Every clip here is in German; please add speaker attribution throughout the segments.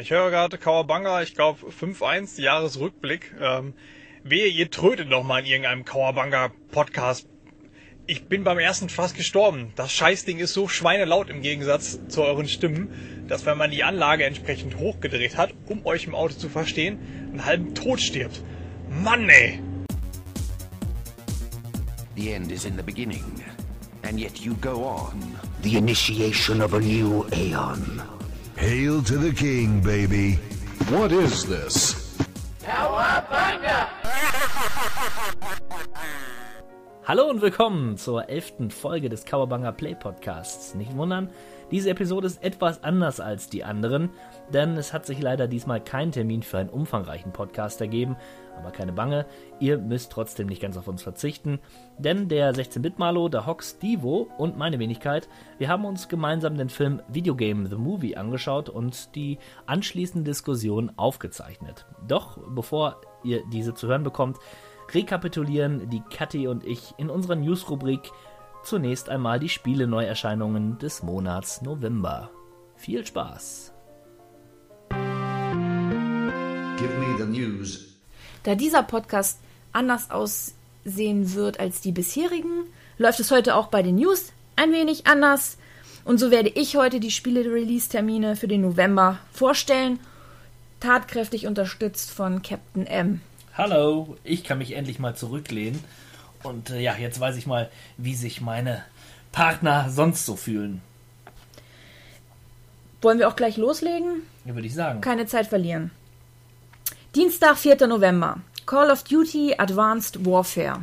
Speaker 1: Ich höre gerade Kawabanga, ich glaube 5-1, Jahresrückblick. Ähm, wehe, ihr trötet noch mal in irgendeinem Kawabanga-Podcast. Ich bin beim ersten fast gestorben. Das Scheißding ist so schweinelaut im Gegensatz zu euren Stimmen, dass wenn man die Anlage entsprechend hochgedreht hat, um euch im Auto zu verstehen, einen halben Tod stirbt. Mann, ey!
Speaker 2: The end is in the beginning, and yet you go on.
Speaker 3: The initiation of a new aeon.
Speaker 4: Hail to the king, baby.
Speaker 5: What is this?
Speaker 6: Hallo und willkommen zur elften Folge des Kawabanga Play Podcasts. Nicht wundern, diese Episode ist etwas anders als die anderen, denn es hat sich leider diesmal kein Termin für einen umfangreichen Podcast ergeben. Aber keine Bange, ihr müsst trotzdem nicht ganz auf uns verzichten, denn der 16-Bit-Malo, der Hox, Divo und meine Wenigkeit, wir haben uns gemeinsam den Film Videogame The Movie angeschaut und die anschließende Diskussion aufgezeichnet. Doch bevor ihr diese zu hören bekommt, rekapitulieren die Kathi und ich in unserer News-Rubrik zunächst einmal die Spiele-Neuerscheinungen des Monats November. Viel Spaß!
Speaker 7: Da dieser Podcast anders aussehen wird als die bisherigen, läuft es heute auch bei den News ein wenig anders. Und so werde ich heute die Spiele-Release-Termine für den November vorstellen, tatkräftig unterstützt von Captain M.
Speaker 6: Hallo, ich kann mich endlich mal zurücklehnen. Und äh, ja, jetzt weiß ich mal, wie sich meine Partner sonst so fühlen.
Speaker 7: Wollen wir auch gleich loslegen?
Speaker 6: Ja, würde ich sagen.
Speaker 7: Keine Zeit verlieren. Dienstag, 4. November. Call of Duty Advanced Warfare.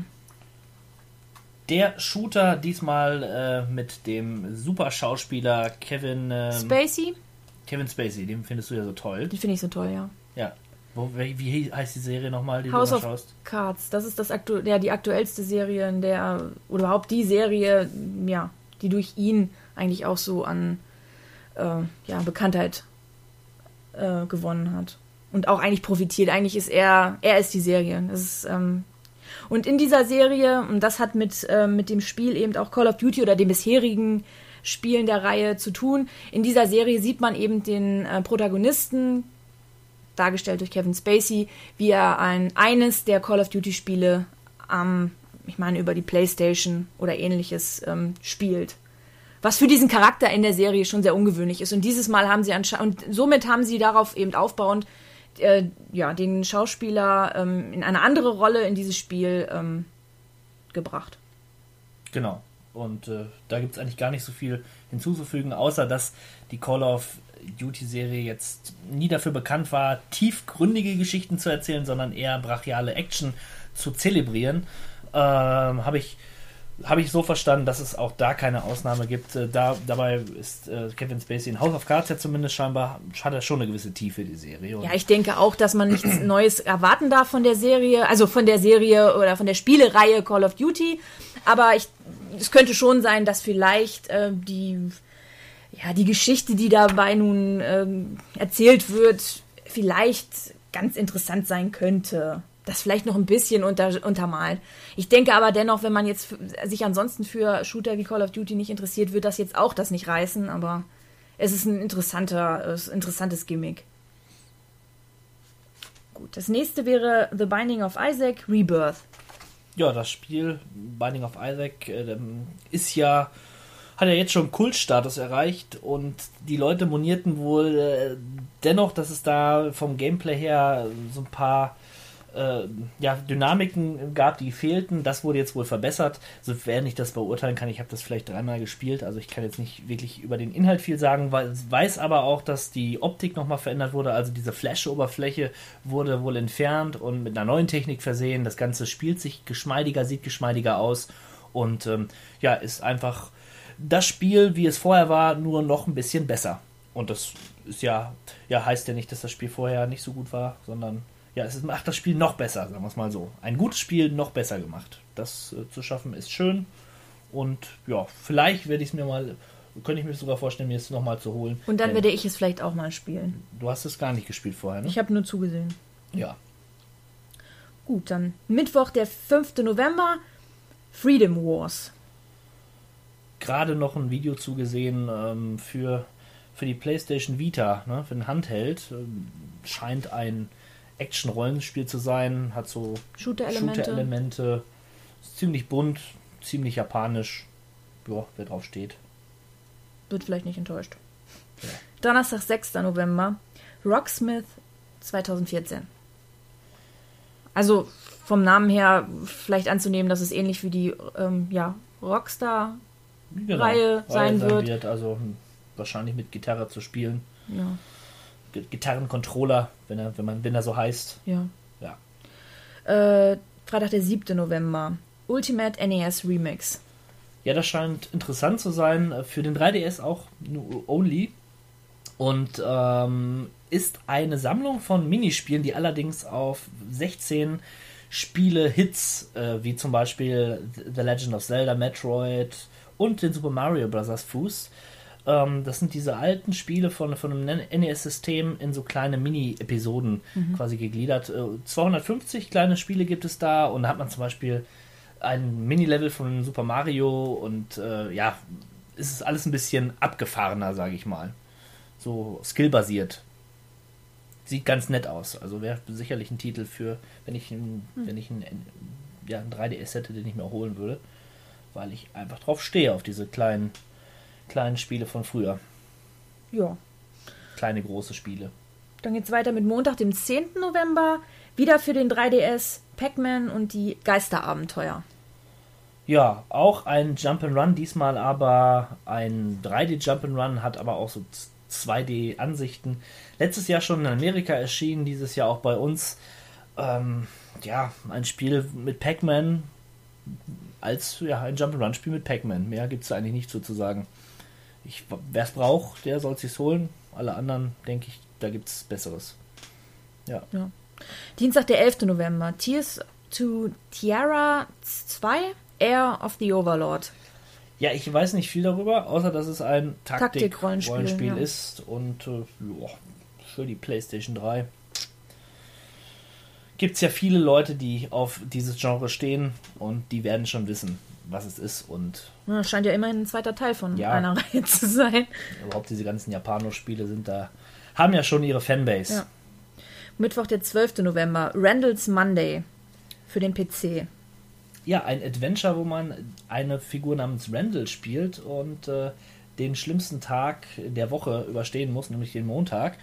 Speaker 6: Der Shooter diesmal äh, mit dem super Schauspieler Kevin ähm,
Speaker 7: Spacey?
Speaker 6: Kevin Spacey, den findest du ja so toll.
Speaker 7: Die finde ich so toll, ja.
Speaker 6: Ja. Wo, wie wie heißt die Serie nochmal, die
Speaker 7: House
Speaker 6: du
Speaker 7: of
Speaker 6: immer schaust?
Speaker 7: Cards. Das ist das aktu ja, die aktuellste Serie, in der, oder überhaupt die Serie, ja, die durch ihn eigentlich auch so an äh, ja, Bekanntheit äh, gewonnen hat. Und auch eigentlich profitiert. Eigentlich ist er, er ist die Serie. Das ist, ähm, und in dieser Serie, und das hat mit, äh, mit dem Spiel eben auch Call of Duty oder den bisherigen Spielen der Reihe zu tun. In dieser Serie sieht man eben den äh, Protagonisten, dargestellt durch Kevin Spacey, wie er ein, eines der Call of Duty Spiele am, ich meine, über die Playstation oder ähnliches ähm, spielt. Was für diesen Charakter in der Serie schon sehr ungewöhnlich ist. Und dieses Mal haben sie anscheinend, und somit haben sie darauf eben aufbauend, äh, ja, den Schauspieler ähm, in eine andere Rolle in dieses Spiel ähm, gebracht.
Speaker 6: Genau. Und äh, da gibt es eigentlich gar nicht so viel hinzuzufügen, außer dass die Call of Duty-Serie jetzt nie dafür bekannt war, tiefgründige Geschichten zu erzählen, sondern eher brachiale Action zu zelebrieren. Ähm, Habe ich, hab ich so verstanden, dass es auch da keine Ausnahme gibt. Äh, da, dabei ist äh, Kevin Spacey in House of Cards ja zumindest scheinbar, hat er schon eine gewisse Tiefe, die Serie.
Speaker 7: Ja, ich denke auch, dass man nichts Neues erwarten darf von der Serie, also von der Serie oder von der Spielereihe Call of Duty. Aber ich, es könnte schon sein, dass vielleicht äh, die, ja, die Geschichte, die dabei nun ähm, erzählt wird, vielleicht ganz interessant sein könnte. Das vielleicht noch ein bisschen unter, untermalt. Ich denke aber dennoch, wenn man jetzt sich ansonsten für Shooter wie Call of Duty nicht interessiert, wird das jetzt auch das nicht reißen. Aber es ist ein interessanter, äh, interessantes Gimmick. Gut, das nächste wäre The Binding of Isaac Rebirth.
Speaker 6: Ja, das Spiel Binding of Isaac äh, ähm, ist ja hat ja jetzt schon Kultstatus erreicht und die Leute monierten wohl äh, dennoch, dass es da vom Gameplay her so ein paar äh, ja, Dynamiken gab, die fehlten. Das wurde jetzt wohl verbessert. Sofern ich das beurteilen kann, ich habe das vielleicht dreimal gespielt, also ich kann jetzt nicht wirklich über den Inhalt viel sagen, weil, weiß aber auch, dass die Optik nochmal verändert wurde. Also diese Flash-Oberfläche wurde wohl entfernt und mit einer neuen Technik versehen. Das Ganze spielt sich geschmeidiger, sieht geschmeidiger aus und ähm, ja, ist einfach das Spiel, wie es vorher war, nur noch ein bisschen besser. Und das ist ja, ja, heißt ja nicht, dass das Spiel vorher nicht so gut war, sondern ja, es macht das Spiel noch besser, sagen wir es mal so. Ein gutes Spiel noch besser gemacht. Das äh, zu schaffen ist schön. Und ja, vielleicht werde ich es mir mal, könnte ich mir sogar vorstellen, mir es nochmal zu holen.
Speaker 7: Und dann
Speaker 6: Denn
Speaker 7: werde ich es vielleicht auch mal spielen.
Speaker 6: Du hast es gar nicht gespielt vorher, ne?
Speaker 7: Ich habe nur zugesehen.
Speaker 6: ja.
Speaker 7: Gut, dann Mittwoch, der 5. November, Freedom Wars.
Speaker 6: Gerade noch ein Video zugesehen ähm, für für die PlayStation Vita, ne, für den Handheld, ähm, scheint ein Action-Rollenspiel zu sein, hat so
Speaker 7: Shooter-Elemente.
Speaker 6: Shooter-Elemente, ist ziemlich bunt, ziemlich japanisch. Ja, wer drauf steht.
Speaker 7: Wird vielleicht nicht enttäuscht. Donnerstag, 6. November. Rocksmith 2014. Also vom Namen her vielleicht anzunehmen, dass es ähnlich wie die ähm, ja, Rockstar.
Speaker 6: Genau,
Speaker 7: Reihe sein wird.
Speaker 6: Also hm, wahrscheinlich mit Gitarre zu spielen.
Speaker 7: Ja,
Speaker 6: Gitarrencontroller, wenn er, wenn man, wenn er so heißt.
Speaker 7: ja.
Speaker 6: Ja.
Speaker 7: Äh, Freitag, der 7. November. Ultimate NES Remix.
Speaker 6: Ja, das scheint interessant zu sein. äh, Für den 3DS auch nur only. Und ähm, ist eine Sammlung von Minispielen, die allerdings auf 16 Spiele-Hits, äh, wie zum Beispiel The Legend of Zelda, Metroid und den Super Mario Bros. Fuß. Ähm, das sind diese alten Spiele von, von einem NES-System in so kleine Mini-Episoden quasi gegliedert. Äh, 250 kleine Spiele gibt es da und da hat man zum Beispiel ein Mini-Level von Super Mario und äh, ja, es ist alles ein bisschen abgefahrener, sage ich mal. So skillbasiert. Sieht ganz nett aus. Also wäre sicherlich ein Titel für, wenn ich ein, wenn ich ein, ja, ein 3DS hätte, den ich mir holen würde. Weil ich einfach drauf stehe, auf diese kleinen, kleinen Spiele von früher.
Speaker 7: Ja.
Speaker 6: Kleine, große Spiele.
Speaker 7: Dann geht's weiter mit Montag, dem 10. November. Wieder für den 3DS Pac-Man und die Geisterabenteuer.
Speaker 6: Ja, auch ein Jump'n'Run, diesmal aber ein 3D-Jump'n'Run, hat aber auch so 2D-Ansichten. Letztes Jahr schon in Amerika erschienen, dieses Jahr auch bei uns. Ähm, ja, ein Spiel mit Pac-Man als ja, ein Jump'n'Run-Spiel mit Pac-Man. Mehr gibt es eigentlich nicht so Wer es braucht, der soll es sich holen. Alle anderen, denke ich, da gibt es Besseres. Ja.
Speaker 7: Ja. Dienstag, der 11. November. Tears to Tiara 2, Air of the Overlord.
Speaker 6: Ja, ich weiß nicht viel darüber, außer dass es ein
Speaker 7: Taktik-Rollenspiel,
Speaker 6: Taktik-Rollenspiel
Speaker 7: ja.
Speaker 6: ist und äh, ja, für die PlayStation 3 gibt es ja viele Leute, die auf dieses Genre stehen und die werden schon wissen, was es ist und
Speaker 7: Ja, scheint ja immerhin ein zweiter Teil von
Speaker 6: Ja.
Speaker 7: einer Reihe zu sein.
Speaker 6: überhaupt diese ganzen Japano-Spiele sind da, haben ja schon ihre Fanbase.
Speaker 7: Ja. Mittwoch, der 12. November. Randall's Monday für den PC.
Speaker 6: Ja, ein Adventure, wo man eine Figur namens Randall spielt und äh, den schlimmsten Tag der Woche überstehen muss, nämlich den Montag.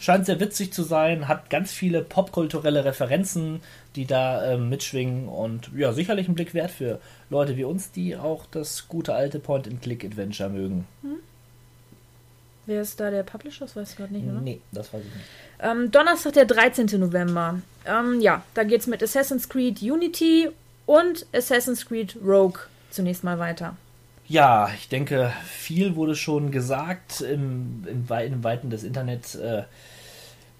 Speaker 6: Scheint sehr witzig zu sein, hat ganz viele popkulturelle Referenzen, die da ähm, mitschwingen und ja, sicherlich ein Blick wert für Leute wie uns, die auch das gute alte Point-and-Click-Adventure mögen.
Speaker 7: Wer ist da der Publisher? Das weiß ich gerade nicht, oder?
Speaker 6: Nee, das weiß ich nicht.
Speaker 7: Ähm, Donnerstag, der 13. November. Ähm, ja, da geht's mit Assassin's Creed Unity und Assassin's Creed Rogue zunächst mal weiter.
Speaker 6: Ja, ich denke, viel wurde schon gesagt im, im, im Weiten des Internets. Äh,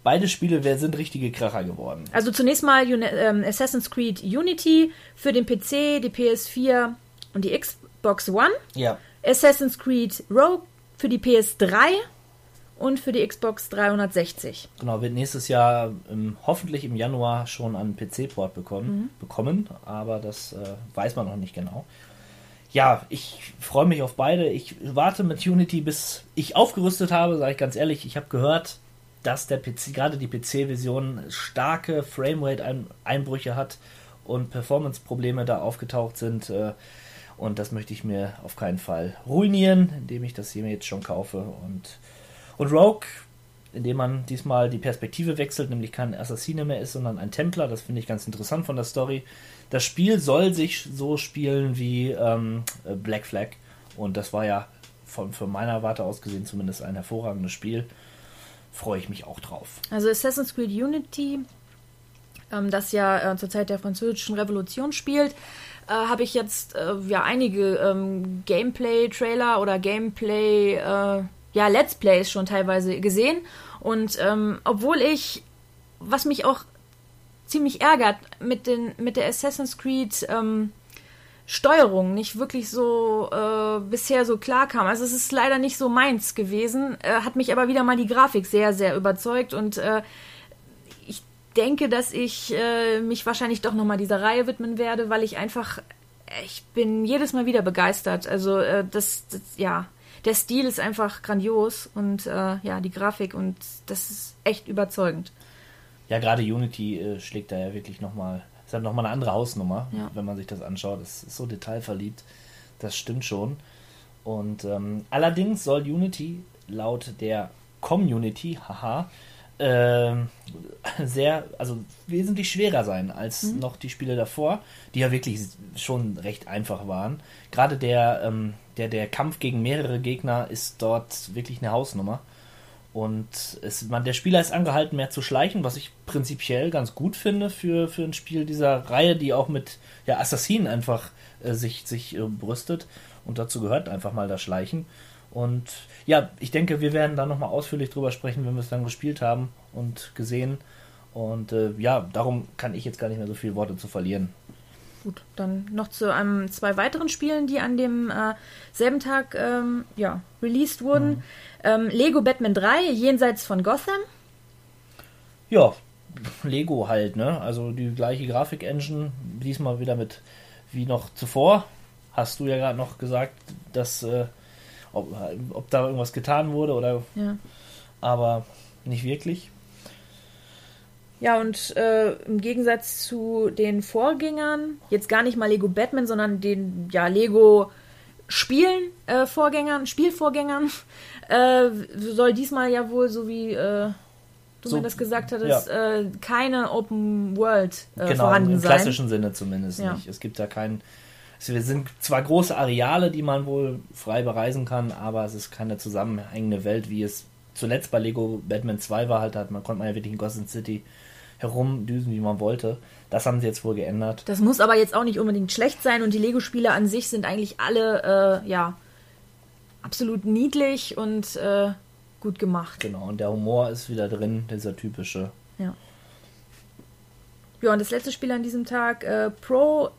Speaker 6: beide Spiele sind richtige Kracher geworden.
Speaker 7: Also zunächst mal ähm, Assassin's Creed Unity für den PC, die PS4 und die Xbox One.
Speaker 6: Ja,
Speaker 7: Assassin's Creed Rogue für die PS3 und für die Xbox 360.
Speaker 6: Genau, wird nächstes Jahr ähm, hoffentlich im Januar schon einen PC-Port bekommen, bekommen, aber das äh, weiß man noch nicht genau. Ja, ich freue mich auf beide. Ich warte mit Unity, bis ich aufgerüstet habe, sage ich ganz ehrlich. Ich habe gehört, dass der PC, gerade die PC-Version, starke Framerate-Einbrüche hat und Performance-Probleme da aufgetaucht sind. Äh, und das möchte ich mir auf keinen Fall ruinieren, indem ich das hier jetzt schon kaufe. Und, und Rogue, indem man diesmal die Perspektive wechselt, nämlich kein Assassine mehr ist, sondern ein Templer. Das finde ich ganz interessant von der Story. Das Spiel soll sich so spielen wie ähm, äh, Black Flag. Und das war ja von, von meiner Warte aus gesehen zumindest ein hervorragendes Spiel. Freue ich mich auch drauf.
Speaker 7: Also Assassin's Creed Unity, ähm, das ja äh, zur Zeit der französischen Revolution spielt, äh, habe ich jetzt äh, ja einige ähm, Gameplay-Trailer oder Gameplay, äh, ja Let's Plays schon teilweise gesehen. Und ähm, obwohl ich, was mich auch ziemlich ärgert, mit, den, mit der Assassin's Creed ähm, Steuerung nicht wirklich so äh, bisher so klar kam. Also es ist leider nicht so meins gewesen, äh, hat mich aber wieder mal die Grafik sehr, sehr überzeugt und äh, ich denke, dass ich äh, mich wahrscheinlich doch nochmal dieser Reihe widmen werde, weil ich einfach, ich bin jedes Mal wieder begeistert. Also äh, das, das, ja, der Stil ist einfach grandios und äh, ja, die Grafik und das ist echt überzeugend.
Speaker 6: Ja, gerade Unity äh, schlägt da ja wirklich nochmal, ist halt nochmal eine andere Hausnummer,
Speaker 7: Ja.
Speaker 6: wenn man sich das anschaut. Das ist so detailverliebt, das stimmt schon. Und ähm, allerdings soll Unity laut der Community, haha, ähm, sehr, also wesentlich schwerer sein als noch die Spiele davor, die ja wirklich schon recht einfach waren. Gerade der, ähm, der, der Kampf gegen mehrere Gegner ist dort wirklich eine Hausnummer. Und es, man, der Spieler ist angehalten, mehr zu schleichen, was ich prinzipiell ganz gut finde für, für ein Spiel dieser Reihe, die auch mit ja, Assassinen einfach äh, sich, sich äh, brüstet. Und dazu gehört einfach mal das Schleichen. Und ja, ich denke, wir werden da nochmal ausführlich drüber sprechen, wenn wir es dann gespielt haben und gesehen. Und äh, ja, darum kann ich jetzt gar nicht mehr so viele Worte zu verlieren.
Speaker 7: Gut, dann noch zu einem, zwei weiteren Spielen, die an dem äh, selben Tag ähm, ja, released wurden. Ähm, Lego Batman 3, Jenseits von Gotham.
Speaker 6: Ja, Lego halt, ne? Also die gleiche Grafik-Engine, diesmal wieder mit wie noch zuvor. Hast du ja gerade noch gesagt, dass äh, ob, ob da irgendwas getan wurde oder
Speaker 7: Ja.
Speaker 6: aber nicht wirklich.
Speaker 7: Ja, und äh, im Gegensatz zu den Vorgängern, jetzt gar nicht mal Lego Batman, sondern den ja, Lego Spielen äh, Vorgängern, Spielvorgängern, äh, soll diesmal ja wohl, so wie äh, du
Speaker 6: So,
Speaker 7: mir das gesagt hattest, äh, keine Open World äh,
Speaker 6: genau,
Speaker 7: vorhanden
Speaker 6: im
Speaker 7: sein.
Speaker 6: klassischen Sinne zumindest
Speaker 7: Ja.
Speaker 6: nicht. Es gibt da keinen. Es sind zwar große Areale, die man wohl frei bereisen kann, aber es ist keine zusammenhängende Welt, wie es zuletzt bei Lego Batman 2 war. Halt, hat man konnte man ja wirklich in Gotham City herumdüsen, wie man wollte. Das haben sie jetzt wohl geändert.
Speaker 7: Das muss aber jetzt auch nicht unbedingt schlecht sein und die Lego-Spiele an sich sind eigentlich alle äh, ja absolut niedlich und äh, gut gemacht.
Speaker 6: Genau, und der Humor ist wieder drin, dieser typische.
Speaker 7: Ja. Ja, und das letzte Spiel an diesem Tag, äh, Pro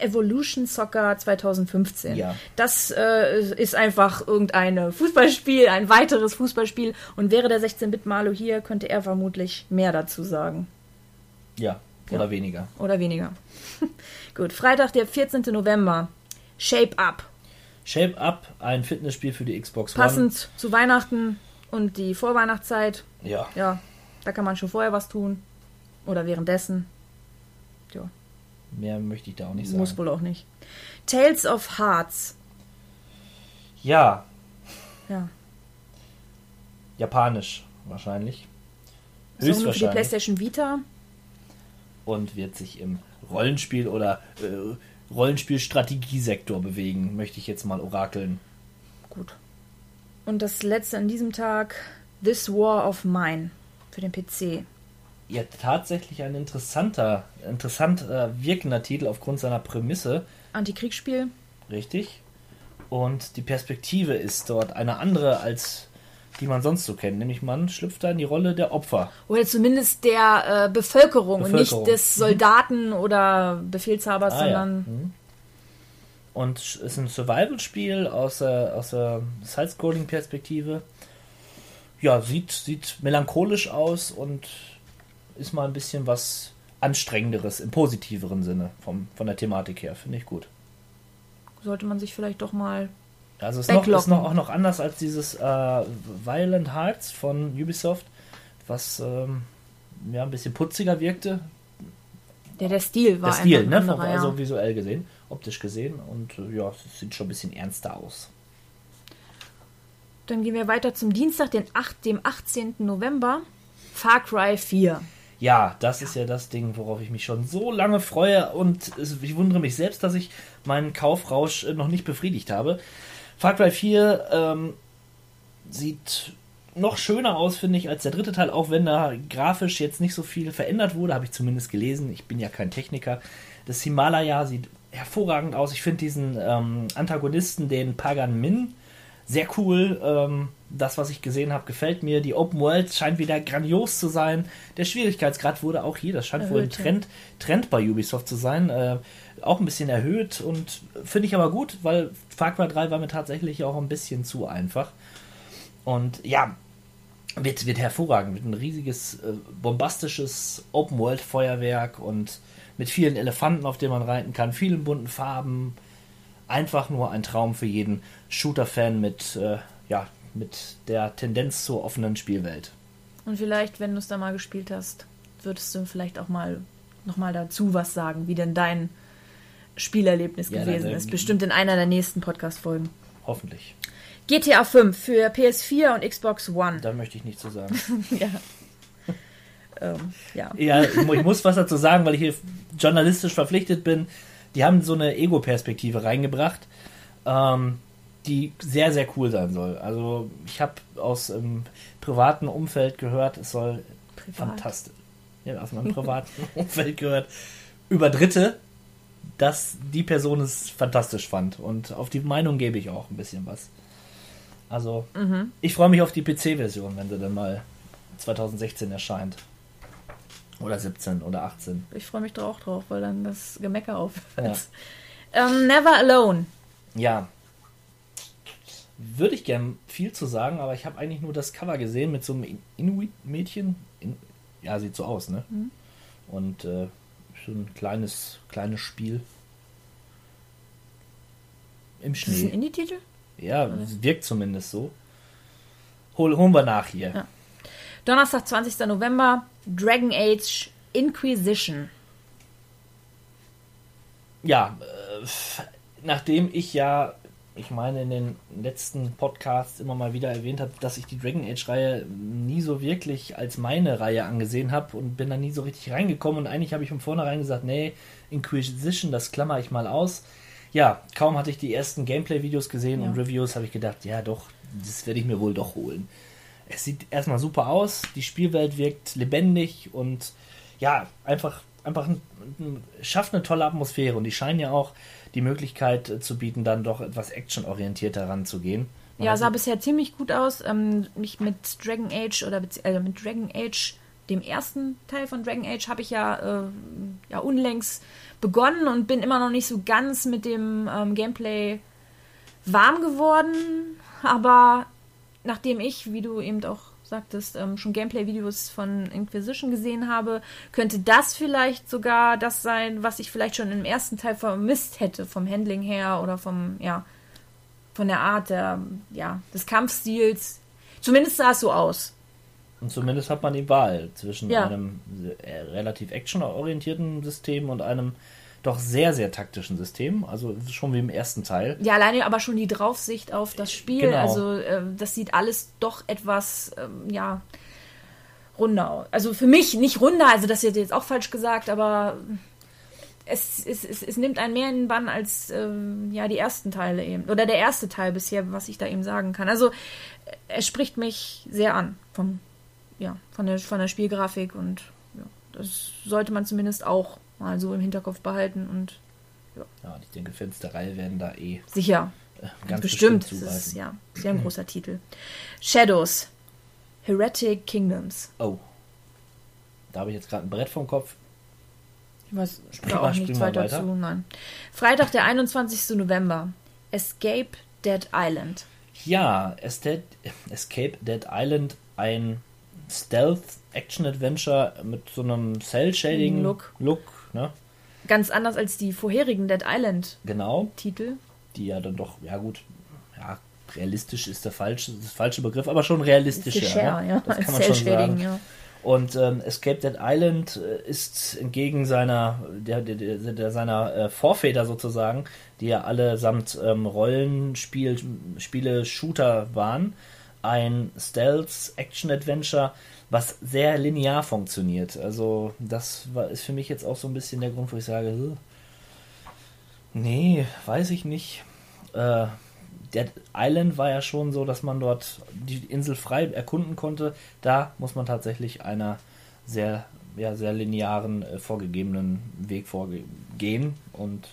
Speaker 7: Evolution Soccer 2015.
Speaker 6: Ja.
Speaker 7: Das äh, ist einfach irgendein Fußballspiel, ein weiteres Fußballspiel. Und wäre der 16-Bit-Malo hier, könnte er vermutlich mehr dazu sagen.
Speaker 6: Ja, oder weniger.
Speaker 7: Oder weniger. Gut, Freitag, der 14. November. Shape Up.
Speaker 6: Shape Up, ein Fitnessspiel für die Xbox One.
Speaker 7: Passend zu Weihnachten und die Vorweihnachtszeit.
Speaker 6: Ja,
Speaker 7: Ja, da kann man schon vorher was tun. Oder währenddessen.
Speaker 6: Mehr möchte ich da auch nicht sagen.
Speaker 7: muss wohl auch nicht. Tales of Hearts.
Speaker 6: Ja,
Speaker 7: Ja.
Speaker 6: japanisch wahrscheinlich.
Speaker 7: Nur für die
Speaker 6: Höchstwahrscheinlich.
Speaker 7: PlayStation Vita.
Speaker 6: Und wird sich im Rollenspiel- oder äh, Rollenspiel-Strategiesektor bewegen, möchte ich jetzt mal orakeln.
Speaker 7: Gut. Und das letzte an diesem Tag, This War of Mine für den PC.
Speaker 6: Ja, tatsächlich ein interessanter, interessant äh, wirkender Titel aufgrund seiner Prämisse,
Speaker 7: Antikriegsspiel.
Speaker 6: richtig? Und die Perspektive ist dort eine andere als die man sonst so kennt, nämlich man schlüpft da in die Rolle der Opfer.
Speaker 7: Oder zumindest der äh, Bevölkerung, und nicht
Speaker 6: Bevölkerung.
Speaker 7: des Soldaten oder Befehlshabers,
Speaker 6: Ah, ja.
Speaker 7: sondern
Speaker 6: Mhm. Und es ist ein Survival-Spiel aus der, aus der Side-Scrolling-Perspektive. Ja, sieht, sieht melancholisch aus und ist mal ein bisschen was Anstrengenderes im positiveren Sinne vom, von der Thematik her. Finde ich gut.
Speaker 7: sollte man sich vielleicht doch mal.
Speaker 6: Also es ist, noch, ist noch, auch noch anders als dieses äh, Violent Hearts von Ubisoft, was ähm, ja, ein bisschen putziger wirkte.
Speaker 7: Der, der Stil war
Speaker 6: der Stil,
Speaker 7: einfach
Speaker 6: ne?
Speaker 7: anderer,
Speaker 6: also
Speaker 7: ja.
Speaker 6: visuell gesehen, optisch gesehen. Und äh, ja, es sieht schon ein bisschen ernster aus.
Speaker 7: Dann gehen wir weiter zum Dienstag, den 8, dem 18. November. Far Cry 4.
Speaker 6: Ja, das ist ja das Ding, worauf ich mich schon so lange freue und ich wundere mich selbst, dass ich meinen Kaufrausch äh, noch nicht befriedigt habe. Far Cry 4 ähm, sieht noch schöner aus, finde ich, als der dritte Teil, auch wenn da grafisch jetzt nicht so viel verändert wurde, habe ich zumindest gelesen. Ich bin ja kein Techniker. Das Himalaya sieht hervorragend aus. Ich finde diesen ähm, Antagonisten, den Pagan Min, sehr cool. Ähm, das, was ich gesehen habe, gefällt mir. Die Open World scheint wieder grandios zu sein. Der Schwierigkeitsgrad wurde auch hier, das scheint wohl ein
Speaker 7: Erhöht.
Speaker 6: Trend, Trend bei Ubisoft zu sein. Äh, auch ein bisschen erhöht und finde ich aber gut, weil Far Cry 3 war mir tatsächlich auch ein bisschen zu einfach. Und ja, wird, wird hervorragend. Wird ein riesiges, äh, bombastisches Open-World-Feuerwerk und mit vielen Elefanten, auf denen man reiten kann, vielen bunten Farben. einfach nur ein Traum für jeden Shooter-Fan mit, äh, ja, mit der Tendenz zur offenen Spielwelt.
Speaker 7: Und vielleicht, wenn du es da mal gespielt hast, würdest du vielleicht auch mal nochmal dazu was sagen, wie denn dein Spielerlebnis
Speaker 6: Ja,
Speaker 7: gewesen
Speaker 6: dann,
Speaker 7: ist.
Speaker 6: ähm,
Speaker 7: Bestimmt in einer der nächsten Podcast-Folgen.
Speaker 6: Hoffentlich.
Speaker 7: GTA 5 für PS4 und Xbox One.
Speaker 6: Da möchte ich nichts zu sagen.
Speaker 7: Ja. ähm, ja.
Speaker 6: Ja, ich muss was dazu sagen, weil ich hier journalistisch verpflichtet bin. Die haben so eine Ego-Perspektive reingebracht, ähm, die sehr, sehr cool sein soll. Also ich habe aus ähm, privaten Umfeld gehört, es soll
Speaker 7: Privat.
Speaker 6: fantastisch. Ja, aus meinem privaten Umfeld gehört über Dritte, dass die Person es fantastisch fand. Und auf die Meinung gebe ich auch ein bisschen was. Also, ich freue mich auf die PC-Version, wenn sie dann mal 2016 erscheint. Oder 17 oder 18.
Speaker 7: Ich freue mich da auch drauf, weil dann das Gemecker aufhört.
Speaker 6: Ja.
Speaker 7: Ähm, Never Alone.
Speaker 6: Ja. Würde ich gern viel zu sagen, aber ich habe eigentlich nur das Cover gesehen mit so einem In- Inuit-Mädchen. In ja, sieht so aus, ne? Und äh, so ein kleines, kleines Spiel. Im
Speaker 7: Ist das ein
Speaker 6: Schnee.
Speaker 7: Indie-Titel?
Speaker 6: Ja, es wirkt zumindest so. Hol, holen wir nach hier.
Speaker 7: Ja. Donnerstag, 20. November. Dragon Age Inquisition.
Speaker 6: Ja, äh, nachdem ich ja, ich meine, in den letzten Podcasts immer mal wieder erwähnt habe, dass ich die Dragon Age-Reihe nie so wirklich als meine Reihe angesehen habe und bin da nie so richtig reingekommen und eigentlich habe ich von vornherein gesagt, nee, Inquisition, das klammer ich mal aus. Ja, kaum hatte ich die ersten Gameplay-Videos gesehen und
Speaker 7: Ja.
Speaker 6: Reviews, habe ich gedacht, ja doch, das werde ich mir wohl doch holen. Es sieht erstmal super aus, die Spielwelt wirkt lebendig und ja, einfach, einfach ein, schafft eine tolle Atmosphäre und die scheinen ja auch die Möglichkeit äh, zu bieten, dann doch etwas actionorientierter ranzugehen. Man
Speaker 7: Ja, sah bisher ziemlich gut aus. Ähm, mich mit Dragon Age oder also mit Dragon Age, dem ersten Teil von Dragon Age, habe ich ja, äh, ja unlängst begonnen und bin immer noch nicht so ganz mit dem ähm, Gameplay warm geworden. Aber nachdem ich, wie du eben auch sagtest, ähm, schon Gameplay-Videos von Inquisition gesehen habe, könnte das vielleicht sogar das sein, was ich vielleicht schon im ersten Teil vermisst hätte, vom Handling her oder vom, ja, von der Art der, ja, des Kampfstils. Zumindest sah es so aus.
Speaker 6: Und zumindest hat man die Wahl zwischen
Speaker 7: Ja.
Speaker 6: einem äh, relativ actionorientierten System und einem doch sehr, sehr taktischen System. Also schon wie im ersten Teil.
Speaker 7: Ja, alleine aber schon die Draufsicht auf das Spiel.
Speaker 6: Genau.
Speaker 7: Also äh, das sieht alles doch etwas, ähm, ja, runder aus. Also für mich nicht runder, also das ist jetzt auch falsch gesagt, aber es, es, es, es nimmt einen mehr in den Bann als ähm, ja, die ersten Teile eben. Oder der erste Teil bisher, was ich da eben sagen kann. Also äh, es spricht mich sehr an vom, ja, von, der, von der Spielgrafik und ja, das sollte man zumindest auch mal so im Hinterkopf behalten und
Speaker 6: Ja, und ich denke, Fans der Reihe werden da eh
Speaker 7: sicher
Speaker 6: äh, ganz
Speaker 7: bestimmt.
Speaker 6: bestimmt,
Speaker 7: das ist ja sehr ein großer Titel. Shadows. Heretic Kingdoms.
Speaker 6: Oh. Da habe ich jetzt gerade ein Brett vom Kopf.
Speaker 7: Ich weiß da auch nichts weiter
Speaker 6: weiter.
Speaker 7: zu. Nein. Freitag, der 21. November. Escape Dead Island.
Speaker 6: Ja, Escape, Escape Dead Island, ein Stealth-Action-Adventure mit so einem Cell-Shading
Speaker 7: Look.
Speaker 6: Look ne?
Speaker 7: Ganz anders als die vorherigen Dead Island
Speaker 6: Genau.
Speaker 7: Titel.
Speaker 6: Die ja dann doch, ja gut, ja, realistisch ist der falsche, das falsche Begriff, aber schon realistischer.
Speaker 7: Fischer,
Speaker 6: ne?
Speaker 7: ja.
Speaker 6: Das kann man schon sagen.
Speaker 7: ja.
Speaker 6: Und ähm, Escape Dead Island äh, ist entgegen seiner, der, der, der, seiner äh, Vorväter sozusagen, die ja allesamt ähm, Rollenspiel, Spiele, Shooter waren, ein Stealth-Action-Adventure, was sehr linear funktioniert. Also das war, ist für mich jetzt auch so ein bisschen der Grund, wo ich sage, "Ugh, nee, weiß ich nicht. Äh, Dead Island war ja schon so, dass man dort die Insel frei erkunden konnte. Da muss man tatsächlich einer sehr, ja, sehr linearen, äh, vorgegebenen Weg vorgehen. Und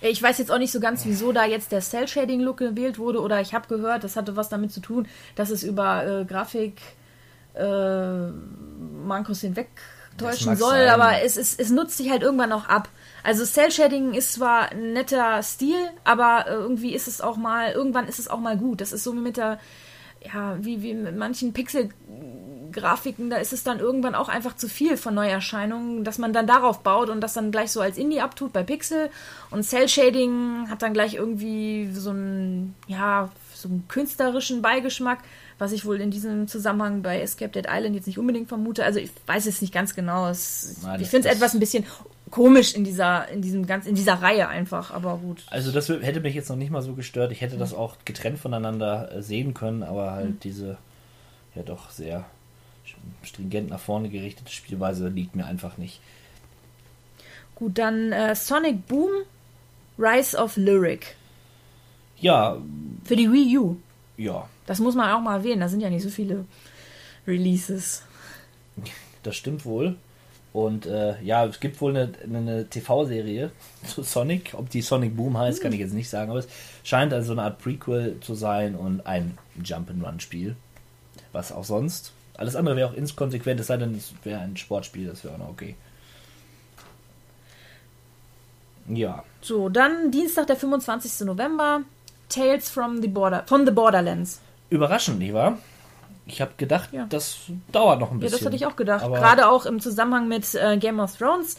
Speaker 7: Ich weiß jetzt auch nicht so ganz, wieso da jetzt der Cell-Shading-Look gewählt wurde. Oder ich habe gehört, das hatte was damit zu tun, dass es über äh, Grafik äh, Mankos hinweg
Speaker 6: Das
Speaker 7: täuschen
Speaker 6: mag
Speaker 7: soll.
Speaker 6: sein.
Speaker 7: Aber es, es, es nutzt sich halt irgendwann auch ab. Also Cell-Shading ist zwar ein netter Stil, aber äh, irgendwie ist es auch mal, irgendwann ist es auch mal gut. Das ist so wie mit der ja, wie, wie mit manchen Pixel-Grafiken, da ist es dann irgendwann auch einfach zu viel von Neuerscheinungen, dass man dann darauf baut und das dann gleich so als Indie abtut bei Pixel. Und Cell-Shading hat dann gleich irgendwie so einen, ja, so einen künstlerischen Beigeschmack, was ich wohl in diesem Zusammenhang bei Escape Dead Island jetzt nicht unbedingt vermute. Also ich weiß es nicht ganz genau. Es,
Speaker 6: Na,
Speaker 7: ich finde es etwas ein bisschen komisch in dieser, in diesem ganz, in dieser Reihe einfach, aber gut.
Speaker 6: Also das hätte mich jetzt noch nicht mal so gestört. Ich hätte das auch getrennt voneinander äh, sehen können, aber halt
Speaker 7: Mhm.
Speaker 6: diese ja doch sehr stringent nach vorne gerichtete Spielweise liegt mir einfach nicht.
Speaker 7: Gut, dann äh, Sonic Boom, Rise of Lyric.
Speaker 6: Ja,
Speaker 7: Für die Wii U.
Speaker 6: ja,
Speaker 7: Das muss man auch mal erwähnen. Da sind ja nicht so viele Releases.
Speaker 6: das stimmt wohl. Und äh, ja, es gibt wohl eine, eine TV-Serie zu Sonic. Ob die Sonic Boom heißt, kann ich jetzt nicht sagen. Aber es scheint also eine Art Prequel zu sein und ein Jump-and-Run-Spiel. Was auch sonst. Alles andere wäre auch inkonsequent, es sei denn, es wäre ein Sportspiel, das wäre auch noch okay. Ja,
Speaker 7: So, dann Dienstag, der 25. November. Tales from the Border, from the Borderlands.
Speaker 6: Überraschend, nicht wahr? Ich habe gedacht,
Speaker 7: Ja.
Speaker 6: das dauert noch ein
Speaker 7: Ja,
Speaker 6: bisschen.
Speaker 7: das hatte ich auch gedacht.
Speaker 6: Aber
Speaker 7: Gerade auch im Zusammenhang mit äh, Game of Thrones,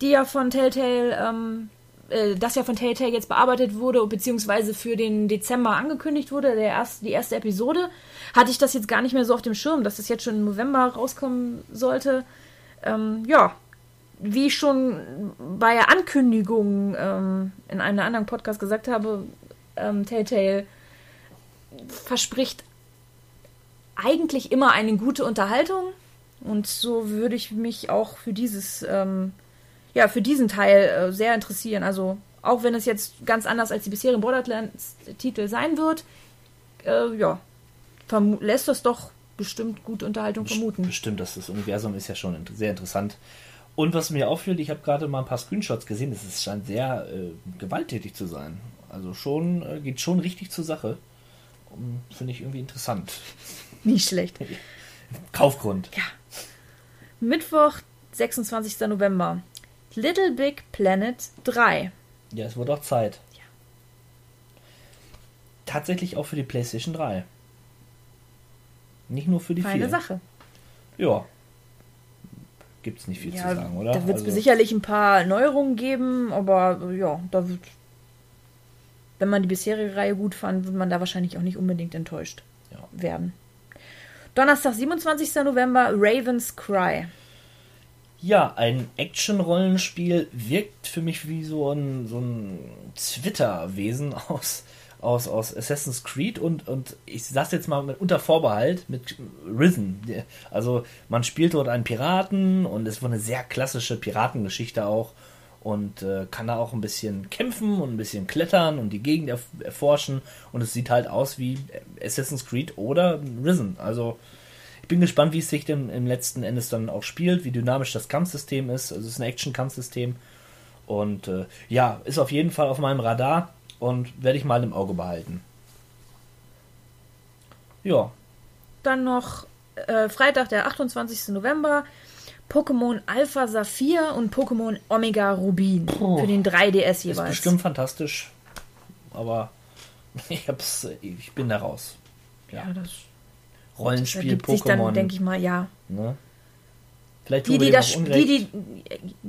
Speaker 7: die ja von Telltale, ähm, äh, das ja von Telltale jetzt bearbeitet wurde, beziehungsweise für den Dezember angekündigt wurde, der erste, die erste Episode, hatte ich das jetzt gar nicht mehr so auf dem Schirm, dass das jetzt schon im November rauskommen sollte. Ähm, ja, wie ich schon bei der Ankündigung ähm, in einem anderen Podcast gesagt habe, ähm, Telltale verspricht eigentlich immer eine gute Unterhaltung. Und so würde ich mich auch für dieses, ähm, ja, für diesen Teil äh, sehr interessieren. Also, auch wenn es jetzt ganz anders als die bisherigen Borderlands-Titel sein wird, äh, ja, lässt das doch bestimmt gute Unterhaltung vermuten.
Speaker 6: Bestimmt, das, das Universum ist ja schon sehr interessant. Und was mir auffällt, ich habe gerade mal ein paar Screenshots gesehen, ist, scheint sehr äh, gewalttätig zu sein. Also schon, äh, geht schon richtig zur Sache. Um, Finde ich irgendwie interessant.
Speaker 7: Nicht schlecht.
Speaker 6: Kaufgrund.
Speaker 7: Mittwoch, 26. November. Little Big Planet 3.
Speaker 6: Ja, es wurde auch Zeit. Tatsächlich auch für die PlayStation 3. Nicht nur für die
Speaker 7: Feine
Speaker 6: 4.
Speaker 7: Sache.
Speaker 6: Ja. Gibt's nicht viel
Speaker 7: Ja,
Speaker 6: zu sagen, oder?
Speaker 7: da wird es
Speaker 6: Also-
Speaker 7: sicherlich ein paar Neuerungen geben, aber ja, da wird. Wenn man die bisherige Reihe gut fand, wird man da wahrscheinlich auch nicht unbedingt enttäuscht
Speaker 6: Ja.
Speaker 7: werden. Donnerstag, 27. November, Raven's Cry.
Speaker 6: Ja, ein Action-Rollenspiel wirkt für mich wie so ein, so ein Twitter-Wesen aus, aus, aus Assassin's Creed und, und ich sag's jetzt mal mit, unter Vorbehalt mit Risen. Also man spielt dort einen Piraten und es war eine sehr klassische Piratengeschichte auch und äh, kann da auch ein bisschen kämpfen und ein bisschen klettern und die Gegend erf erforschen und es sieht halt aus wie Assassin's Creed oder Risen. Also ich bin gespannt, wie es sich denn im letzten Endes dann auch spielt, wie dynamisch das Kampfsystem ist. Also es ist ein Action-Kampfsystem. Und äh, ja, ist auf jeden Fall auf meinem Radar und werde ich mal im Auge behalten. Ja,
Speaker 7: Dann noch äh, Freitag, der 28. November, Pokémon Alpha Saphir und Pokémon Omega Rubin. Für den 3DS
Speaker 6: ist
Speaker 7: jeweils.
Speaker 6: bestimmt fantastisch. Aber ich hab's, ich bin da raus.
Speaker 7: Ja, das
Speaker 6: Rollenspiel,
Speaker 7: ergibt sich dann,
Speaker 6: Pokémon.
Speaker 7: denke ich mal, ja.
Speaker 6: ne? Vielleicht
Speaker 7: Die, die das, die, die,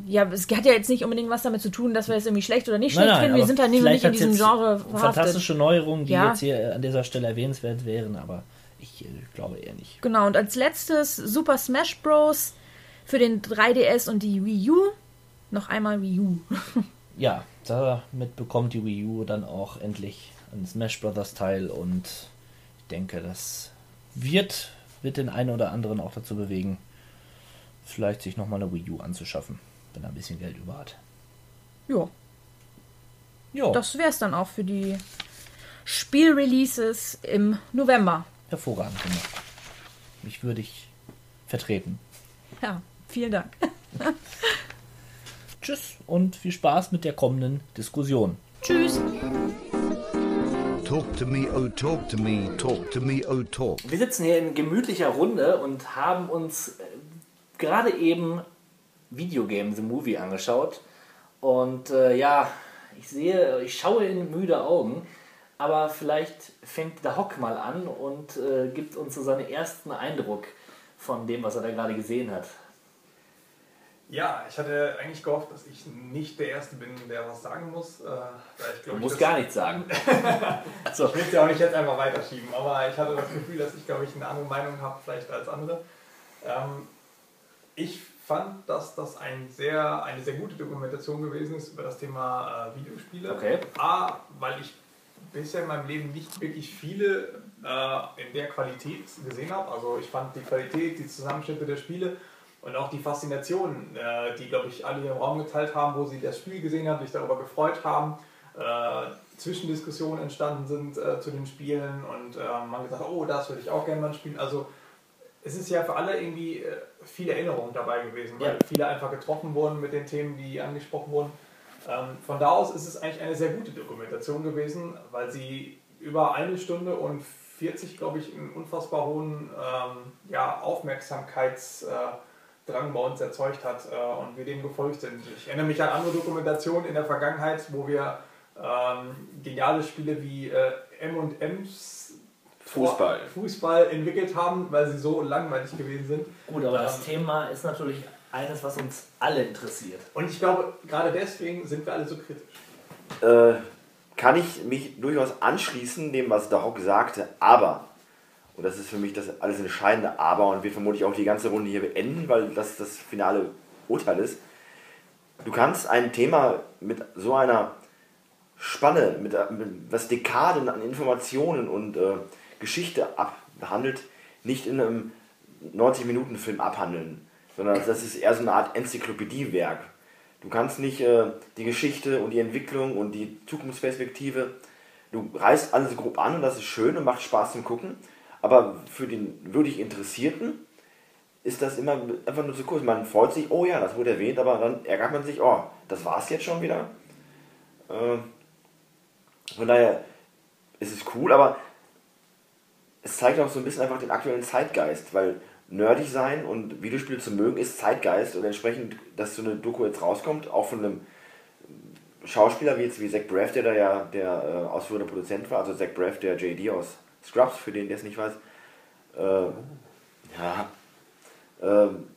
Speaker 7: ja, es hat ja jetzt nicht unbedingt was damit zu tun, dass wir es irgendwie schlecht oder nicht
Speaker 6: Nein,
Speaker 7: schlecht
Speaker 6: nein,
Speaker 7: finden. Wir sind halt nicht, in diesem Genre verhaftet.
Speaker 6: Fantastische Neuerungen, die
Speaker 7: Ja.
Speaker 6: jetzt hier an dieser Stelle erwähnenswert wären, aber ich äh, glaube eher nicht.
Speaker 7: Genau, und als letztes Super Smash Bros. Für den 3DS und die Wii U. Noch einmal Wii U.
Speaker 6: Ja, damit bekommt die Wii U dann auch endlich ein Smash Brothers Teil und ich denke, das wird, wird den einen oder anderen auch dazu bewegen, vielleicht sich nochmal eine Wii U anzuschaffen, wenn er ein bisschen Geld über hat.
Speaker 7: ja,
Speaker 6: Ja,
Speaker 7: das wäre es dann auch für die Spielreleases im November.
Speaker 6: hervorragend gemacht. Mich würde ich vertreten.
Speaker 7: Ja, vielen Dank.
Speaker 6: Tschüss und viel Spaß mit der kommenden Diskussion.
Speaker 7: Tschüss.
Speaker 4: Talk to me, oh talk to me, talk to me, oh talk.
Speaker 6: Wir sitzen hier in gemütlicher Runde und haben uns äh, gerade eben Videogame The Movie angeschaut. Und äh, ja, ich sehe, ich schaue in müde Augen. Aber vielleicht fängt der Hock mal an und äh, gibt uns so seinen ersten Eindruck von dem, was er da gerade gesehen hat.
Speaker 1: Ja, ich hatte eigentlich gehofft, dass ich nicht der Erste bin, der was sagen muss. Äh, ich, glaub,
Speaker 6: Du musst gar nichts sagen.
Speaker 1: Ich will es ja auch nicht jetzt einfach weiterschieben, aber ich hatte das Gefühl, dass ich, glaube ich, eine andere Meinung habe, vielleicht als andere. Ähm, ich fand, dass das ein sehr, eine sehr gute Dokumentation gewesen ist über das Thema äh, Videospiele.
Speaker 6: Okay.
Speaker 1: A, weil ich bisher in meinem Leben nicht wirklich viele äh, in der Qualität gesehen habe. Also ich fand die Qualität, die Zusammenschnitte der Spiele und auch die Faszination, äh, die, glaube ich, alle hier im Raum geteilt haben, wo sie das Spiel gesehen haben, sich darüber gefreut haben, äh, Zwischendiskussionen entstanden sind äh, zu den Spielen und äh, man gesagt hat, oh, das würde ich auch gerne mal spielen. Also es ist ja für alle irgendwie äh, viele Erinnerungen dabei gewesen, weil
Speaker 6: Ja.
Speaker 1: viele einfach getroffen wurden mit den Themen, die angesprochen wurden. Ähm, von da aus ist es eigentlich eine sehr gute Dokumentation gewesen, weil sie über eine Stunde und 40, glaube ich, einen unfassbar hohen ähm, ja, Aufmerksamkeitsdrang bei uns erzeugt hat äh, und wir dem gefolgt sind. Ich erinnere mich an andere Dokumentationen in der Vergangenheit, wo wir ähm, geniale Spiele wie äh, M&M's
Speaker 8: Fußball.
Speaker 1: Fußball entwickelt haben, weil sie so langweilig gewesen sind.
Speaker 6: Gut, aber das
Speaker 1: Ähm,
Speaker 6: Thema ist natürlich eines, was uns alle interessiert.
Speaker 1: Und ich glaube, gerade deswegen sind wir alle so kritisch.
Speaker 8: Äh, kann ich mich durchaus anschließen, dem, was der Hock sagte, aber, und das ist für mich das alles entscheidende Aber und wird vermutlich auch die ganze Runde hier beenden, weil das das finale Urteil ist. Du kannst ein Thema mit so einer Spanne, mit, mit was Dekaden an Informationen und äh, Geschichte abhandelt, nicht in einem 90-Minuten-Film abhandeln, sondern das ist eher so eine Art Enzyklopädiewerk. Du kannst nicht äh, die Geschichte und die Entwicklung und die Zukunftsperspektive, du reißt alles grob an und das ist schön und macht Spaß zum Gucken, aber für den wirklich Interessierten ist das immer einfach nur zu kurz. Man freut sich, oh ja, das wurde erwähnt, aber dann ärgert man sich, oh, das war's jetzt schon wieder. Äh, von daher ist es cool, aber es zeigt auch so ein bisschen einfach den aktuellen Zeitgeist, weil nerdig sein und Videospiele zu mögen ist Zeitgeist und entsprechend, dass so eine Doku jetzt rauskommt, auch von einem Schauspieler wie jetzt wie Zach Braff, der da ja der äh, ausführende Produzent war, also Zach Braff, der JD aus Scrubs, für den der es nicht weiß, äh, ja, ähm,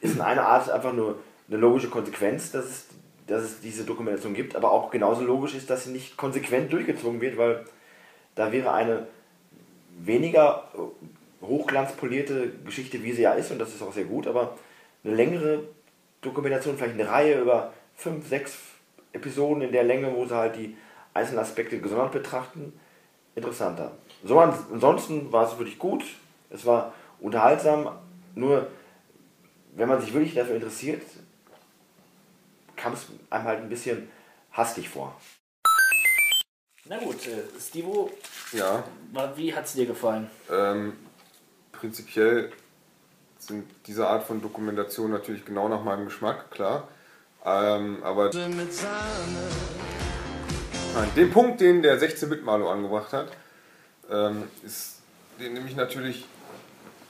Speaker 8: ist in einer Art einfach nur eine logische Konsequenz, dass es, dass es diese Dokumentation gibt, aber auch genauso logisch ist, dass sie nicht konsequent durchgezogen wird, weil da wäre eine weniger hochglanzpolierte Geschichte, wie sie ja ist, und das ist auch sehr gut, aber eine längere Dokumentation, vielleicht eine Reihe über fünf, sechs Episoden in der Länge, wo sie halt die einzelnen Aspekte gesondert betrachten, interessanter. So ans- ansonsten war es wirklich gut, es war unterhaltsam, nur wenn man sich wirklich dafür interessiert, kam es einem halt ein bisschen hastig vor.
Speaker 6: Na gut, äh, Stivo,
Speaker 9: Ja,
Speaker 6: wie hat es dir gefallen?
Speaker 9: ähm, prinzipiell sind diese Art von Dokumentation natürlich genau nach meinem Geschmack, klar. Ähm, aber Nein, den Punkt, den der 16-Bit-Malo angebracht hat, ähm, ist, den nehme ich natürlich,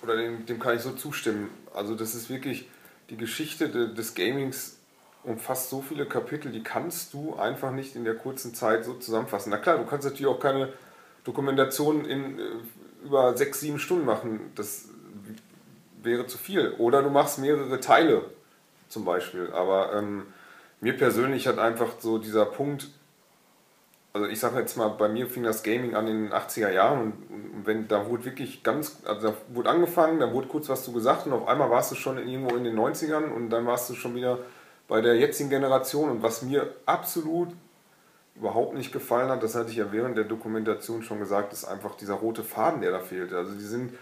Speaker 9: oder dem, dem kann ich so zustimmen. Also das ist wirklich, die Geschichte de, des Gamings umfasst so viele Kapitel, die kannst du einfach nicht in der kurzen Zeit so zusammenfassen. Na klar, du kannst natürlich auch keine Dokumentation in äh, über sechs, sieben Stunden machen. Das wäre zu viel. Oder du machst mehrere Teile zum Beispiel. Aber ähm, mir persönlich hat einfach so dieser Punkt, also ich sage jetzt mal, bei mir fing das Gaming an in den 80er Jahren und, wenn da wurde wirklich ganz, also da wurde angefangen, dann wurde kurz was zu gesagt und auf einmal warst du schon irgendwo in den 90ern und dann warst du schon wieder bei der jetzigen Generation und was mir absolut überhaupt nicht gefallen hat, das hatte ich ja während der Dokumentation schon gesagt, ist einfach dieser rote Faden, der da fehlt. Also die sind,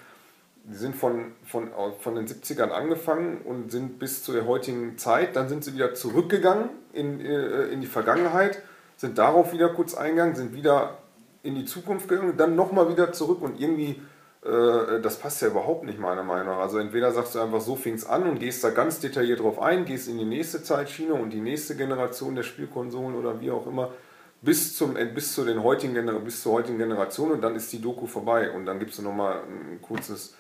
Speaker 9: die sind von, von, von den 70ern angefangen und sind bis zur heutigen Zeit, dann sind sie wieder zurückgegangen in, äh, in die Vergangenheit, sind darauf wieder kurz eingegangen, sind wieder in die Zukunft gegangen, dann nochmal wieder zurück und irgendwie, äh, das passt ja überhaupt nicht meiner Meinung nach. Also entweder sagst du einfach, so fing es an und gehst da ganz detailliert drauf ein, gehst in die nächste Zeitschiene und die nächste Generation der Spielkonsolen oder wie auch immer, bis, zum, äh, bis, zu den heutigen, bis zur heutigen Generation und dann ist die Doku vorbei und dann gibst du nochmal ein kurzes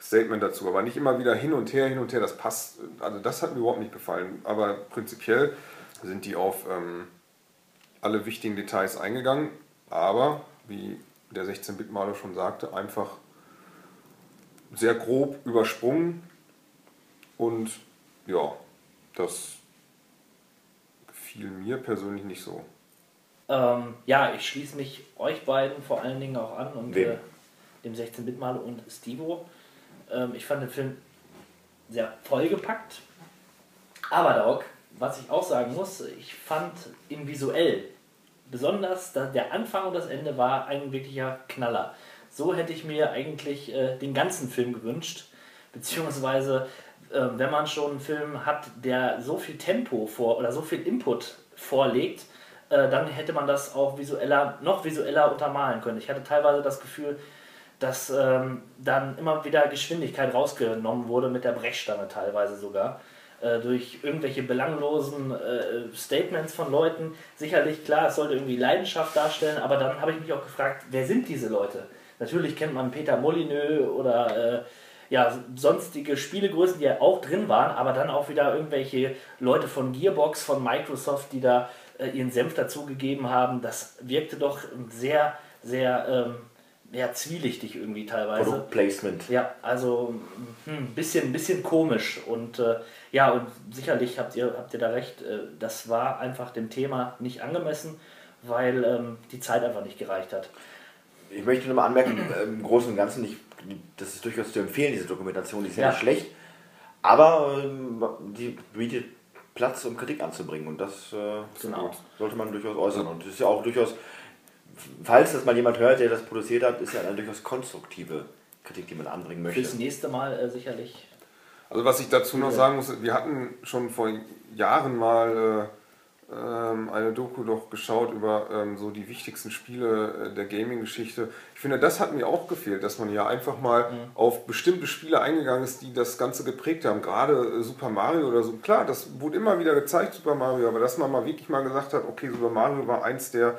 Speaker 9: Statement dazu. Aber nicht immer wieder hin und her, hin und her, das passt, also das hat mir überhaupt nicht gefallen. Aber prinzipiell sind die auf ähm, alle wichtigen Details eingegangen, aber wie der 16-Bit-Maler schon sagte, einfach sehr grob übersprungen. Und ja, das gefiel mir persönlich nicht so.
Speaker 6: Ähm, ja, ich schließe mich euch beiden vor allen Dingen auch an und äh, dem 16-Bit-Maler und Stevo. Ähm, ich fand den Film sehr vollgepackt. Aber Doc, was ich auch sagen muss, ich fand ihn visuell besonders der Anfang und das Ende war ein wirklicher Knaller. So hätte ich mir eigentlich äh, den ganzen Film gewünscht, beziehungsweise äh, wenn man schon einen Film hat, der so viel Tempo vor oder so viel Input vorlegt, äh, dann hätte man das auch visueller, noch visueller untermalen können. Ich hatte teilweise das Gefühl, dass ähm, dann immer wieder Geschwindigkeit rausgenommen wurde mit der Brechstange teilweise sogar äh, durch irgendwelche belanglosen äh, Statements von Leuten. Sicherlich, klar, es sollte irgendwie Leidenschaft darstellen, aber dann habe ich mich auch gefragt, wer sind diese Leute? Natürlich kennt man Peter Molyneux oder äh, ja, sonstige Spielegrößen, die ja auch drin waren, aber dann auch wieder irgendwelche Leute von Gearbox, von Microsoft, die da äh, ihren Senf dazugegeben haben. Das wirkte doch sehr, sehr ähm, ja, zwielichtig irgendwie teilweise.
Speaker 8: Produktplacement.
Speaker 6: Ja, also ein hm, bisschen, bisschen komisch. Und äh, ja, und sicherlich habt ihr, habt ihr da recht, äh, das war einfach dem Thema nicht angemessen, weil ähm, die Zeit einfach nicht gereicht hat.
Speaker 8: Ich möchte nur mal anmerken, äh, im Großen und Ganzen, ich, das ist durchaus zu empfehlen, diese Dokumentation, die ist ja,
Speaker 6: Ja.
Speaker 8: nicht schlecht, aber ähm, die bietet Platz, um Kritik anzubringen und das äh,
Speaker 6: Genau.
Speaker 8: sollte man durchaus äußern. Und es ist ja auch durchaus, falls das mal jemand hört, der das produziert hat, ist ja eine durchaus konstruktive Kritik, die man anbringen möchte.
Speaker 6: Fürs nächste Mal äh, sicherlich.
Speaker 9: Also was ich dazu noch sagen muss, wir hatten schon vor Jahren mal äh, ähm, eine Doku doch geschaut über ähm, so die wichtigsten Spiele äh, der Gaming-Geschichte. Ich finde, das hat mir auch gefehlt, dass man ja einfach mal auf bestimmte Spiele eingegangen ist, die das Ganze geprägt haben. Gerade äh, Super Mario oder so. Klar, das wurde immer wieder gezeigt, Super Mario, aber dass man mal wirklich mal gesagt hat, okay, Super Mario war eins der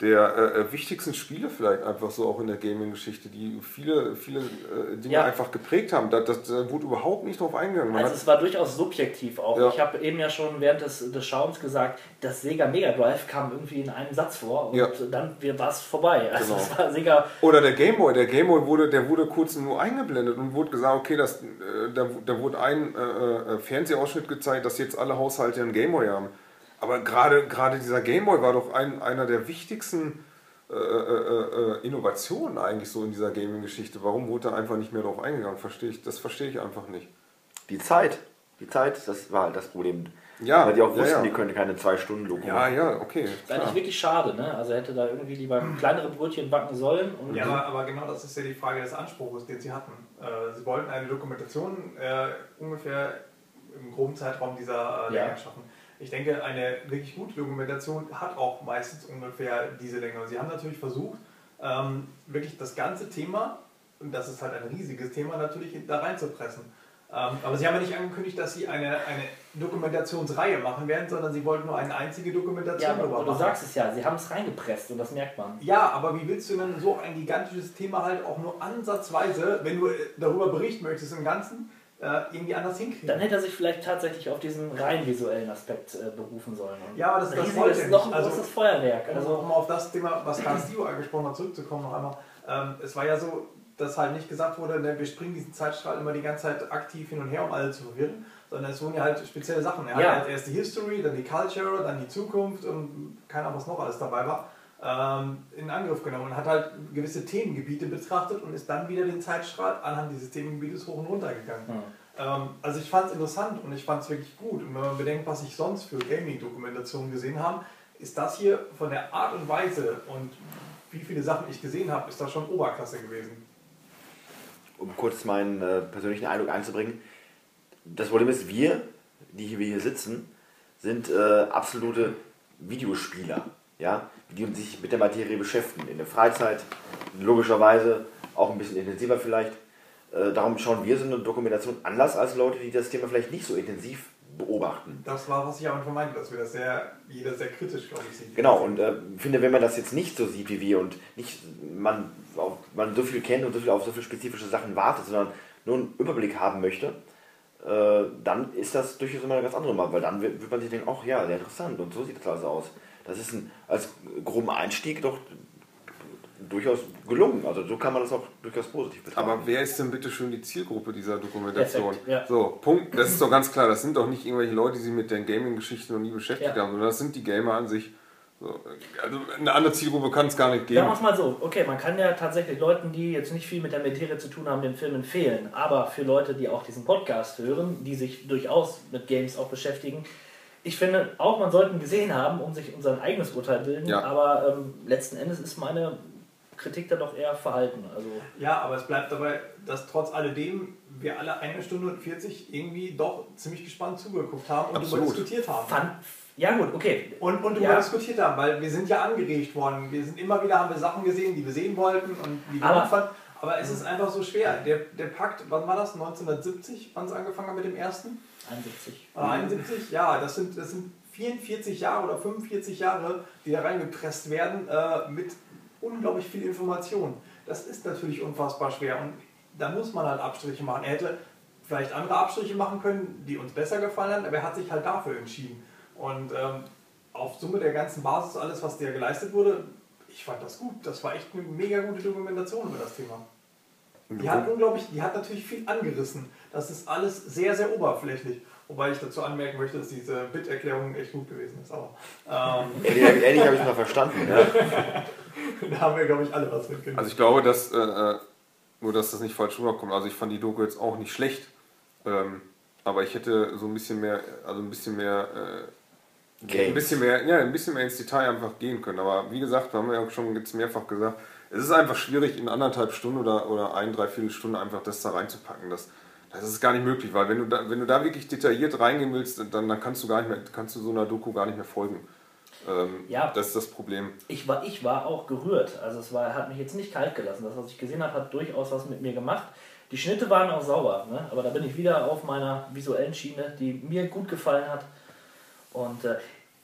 Speaker 9: der äh, äh, wichtigsten Spiele vielleicht einfach so auch in der Gaming-Geschichte, die viele, viele äh, Dinge
Speaker 6: Ja.
Speaker 9: einfach geprägt haben. Da, das, da wurde überhaupt nicht drauf eingegangen. Man
Speaker 6: Also es war durchaus subjektiv auch.
Speaker 9: Ja.
Speaker 6: Ich habe eben ja schon während des, des Schauens gesagt, das Sega Mega Drive kam irgendwie in einem Satz vor und
Speaker 9: Ja.
Speaker 6: dann war es vorbei. Also
Speaker 9: Genau.
Speaker 6: es war Sega
Speaker 9: Oder der Gameboy, der Gameboy wurde, der wurde kurz nur eingeblendet und wurde gesagt, okay, das, äh, da, da wurde ein äh, äh, Fernsehausschnitt gezeigt, dass jetzt alle Haushalte einen Gameboy haben. Aber gerade gerade dieser Gameboy war doch ein, einer der wichtigsten äh, äh, äh, Innovationen eigentlich so in dieser Gaming-Geschichte. Warum wurde da einfach nicht mehr drauf eingegangen? Verstehe ich, das verstehe ich einfach nicht.
Speaker 8: Die Zeit, die Zeit, das war halt das Problem.
Speaker 9: Ja,
Speaker 8: Weil die auch
Speaker 9: ja,
Speaker 8: wussten,
Speaker 9: ja.
Speaker 8: die können keine zwei Stunden Doku
Speaker 9: Ja,
Speaker 8: machen.
Speaker 9: ja, okay.
Speaker 6: Das ist eigentlich wirklich schade, ne? Also hätte da irgendwie lieber kleinere Brötchen backen sollen. Und
Speaker 1: Ja, aber, aber genau das ist ja die Frage des Anspruchs, den sie hatten. Äh, sie wollten eine Dokumentation äh, ungefähr im groben Zeitraum dieser äh,
Speaker 6: Ja.
Speaker 1: Länge schaffen. Ich denke, eine wirklich gute Dokumentation hat auch meistens ungefähr diese Länge. Und sie haben natürlich versucht, ähm, wirklich das ganze Thema, und das ist halt ein riesiges Thema, natürlich da reinzupressen. Ähm, aber sie haben ja nicht angekündigt, dass sie eine, eine Dokumentationsreihe machen werden, sondern sie wollten nur eine einzige Dokumentation
Speaker 6: ja, aber du
Speaker 1: machen.
Speaker 6: sagst es ja, sie haben es reingepresst und das merkt man.
Speaker 1: Ja, aber wie willst du denn so ein gigantisches Thema halt auch nur ansatzweise, wenn du darüber berichten möchtest im Ganzen, irgendwie anders hinkriegen?
Speaker 6: Dann hätte er sich vielleicht tatsächlich auf diesen rein visuellen Aspekt äh, berufen sollen. Und
Speaker 1: Ja, aber das- das wollte er
Speaker 6: noch ein
Speaker 1: Also-
Speaker 6: großes Feuerwerk.
Speaker 1: Also
Speaker 6: Also,
Speaker 1: um auf das Thema, was Karl Stio angesprochen hat, zurückzukommen noch einmal. Ähm, es war ja so, dass halt nicht gesagt wurde, ne, wir springen diesen Zeitstrahl immer die ganze Zeit aktiv hin und her, um alle zu verwirren, sondern es wurden ja halt spezielle Sachen. Er
Speaker 6: Ja.
Speaker 1: hat halt erst die History, dann die Culture, dann die Zukunft und keine Ahnung, was noch alles dabei war, in Angriff genommen und hat halt gewisse Themengebiete betrachtet und ist dann wieder den Zeitstrahl anhand dieses Themengebietes hoch und runter gegangen.
Speaker 6: Hm.
Speaker 1: Ähm, also ich fand es interessant und ich fand es wirklich gut. Und wenn man bedenkt, was ich sonst für Gaming-Dokumentationen gesehen habe, ist das hier von der Art und Weise und wie viele Sachen ich gesehen habe, ist das schon Oberklasse gewesen.
Speaker 8: um kurz meinen äh, persönlichen Eindruck einzubringen. Das Problem ist, wir, die hier, wir hier sitzen, sind äh, absolute Videospieler, ja, die sich mit der Materie beschäftigen. In der Freizeit, logischerweise auch ein bisschen intensiver vielleicht. Äh, darum schauen wir so eine Dokumentation anders als Leute, die das Thema vielleicht nicht so intensiv beobachten.
Speaker 1: Das war, was ich am Anfang meinte, dass wir das sehr, jeder sehr kritisch, glaube ich, sieht.
Speaker 8: Genau, und äh, finde, wenn man das jetzt nicht so sieht wie wir und nicht man, auf, man so viel kennt und so viel auf so viele spezifische Sachen wartet, sondern nur einen Überblick haben möchte, äh, dann ist das durchaus immer eine ganz andere Nummer, weil dann wird, wird man sich denken, ach ja, sehr interessant und so sieht das also aus. Das ist ein, als groben Einstieg doch durchaus gelungen. Also so kann man das auch durchaus positiv betrachten.
Speaker 9: Aber wer ist denn bitte schön die Zielgruppe dieser Dokumentation?
Speaker 6: Perfekt, ja.
Speaker 9: So, Punkt. Das ist doch ganz klar. Das sind doch nicht irgendwelche Leute, die sich mit den Gaming-Geschichten noch nie beschäftigt
Speaker 6: Ja.
Speaker 9: haben, sondern das sind die Gamer an sich. So, also eine andere Zielgruppe kann es gar nicht
Speaker 6: Sagen
Speaker 9: geben.
Speaker 6: wir es mal so, okay, man kann ja tatsächlich Leuten, die jetzt nicht viel mit der Materie zu tun haben, den Film empfehlen. Aber für Leute, die auch diesen Podcast hören, die sich durchaus mit Games auch beschäftigen, ich finde auch, man sollte ihn gesehen haben, um sich unser eigenes Urteil bilden.
Speaker 9: Ja.
Speaker 6: Aber ähm, letzten Endes ist meine Kritik da doch eher verhalten. Also
Speaker 1: Ja, aber es bleibt dabei, dass trotz alledem wir alle eine Stunde und 40 irgendwie doch ziemlich gespannt zugeguckt haben und
Speaker 9: Absolut.
Speaker 1: darüber diskutiert haben.
Speaker 6: fand, ja gut, okay.
Speaker 1: Und, und darüber
Speaker 6: Ja.
Speaker 1: diskutiert haben, weil wir sind ja angeregt worden. Wir sind immer wieder, haben wir Sachen gesehen, die wir sehen wollten und die wir
Speaker 6: Aber-
Speaker 1: fanden. Aber es ist einfach so schwer. Der, der Pakt, wann war das? 1970, wann es angefangen hat mit dem ersten?
Speaker 6: 71.
Speaker 1: Oder 71? Ja, das sind, das sind 44 Jahre oder 45 Jahre, die da reingepresst werden äh, mit unglaublich viel Information. Das ist natürlich unfassbar schwer und da muss man halt Abstriche machen. Er hätte vielleicht andere Abstriche machen können, die uns besser gefallen haben, aber er hat sich halt dafür entschieden. Und ähm, auf Summe der ganzen Basis, alles, was der geleistet wurde, ich fand das gut. Das war echt eine mega gute Dokumentation über das Thema. Die hat unglaublich, die hat natürlich viel angerissen. Das ist alles sehr, sehr oberflächlich. Wobei ich dazu anmerken möchte, dass diese Bit-Erklärung echt gut gewesen ist. Aber ähm,
Speaker 8: Ähnlich, ähnlich habe ich es mal verstanden. Ja.
Speaker 1: da haben wir, glaube ich, alle was mitgenommen.
Speaker 9: Also ich glaube, dass, äh, äh, nur dass das nicht falsch rüberkommt. Also ich fand die Doku jetzt auch nicht schlecht. Ähm, aber ich hätte so ein bisschen mehr, also ein bisschen mehr, äh,
Speaker 8: Games.
Speaker 9: ein bisschen mehr, ja, ein bisschen mehr ins Detail einfach gehen können. Aber wie gesagt, wir haben ja auch schon jetzt mehrfach gesagt, es ist einfach schwierig, in anderthalb Stunden oder, oder ein, dreiviertel Stunde einfach das da reinzupacken. Das, das ist gar nicht möglich, weil wenn du da, wenn du da wirklich detailliert reingehen willst, dann, dann kannst du gar nicht mehr, kannst du so einer Doku gar nicht mehr folgen. Ähm,
Speaker 6: Ja.
Speaker 9: Das ist das Problem.
Speaker 6: Ich war, ich war auch gerührt. Also es war, hat mich jetzt nicht kalt gelassen. Das, was ich gesehen habe, hat durchaus was mit mir gemacht. Die Schnitte waren auch sauber, ne? aber da bin ich wieder auf meiner visuellen Schiene, die mir gut gefallen hat. Und äh,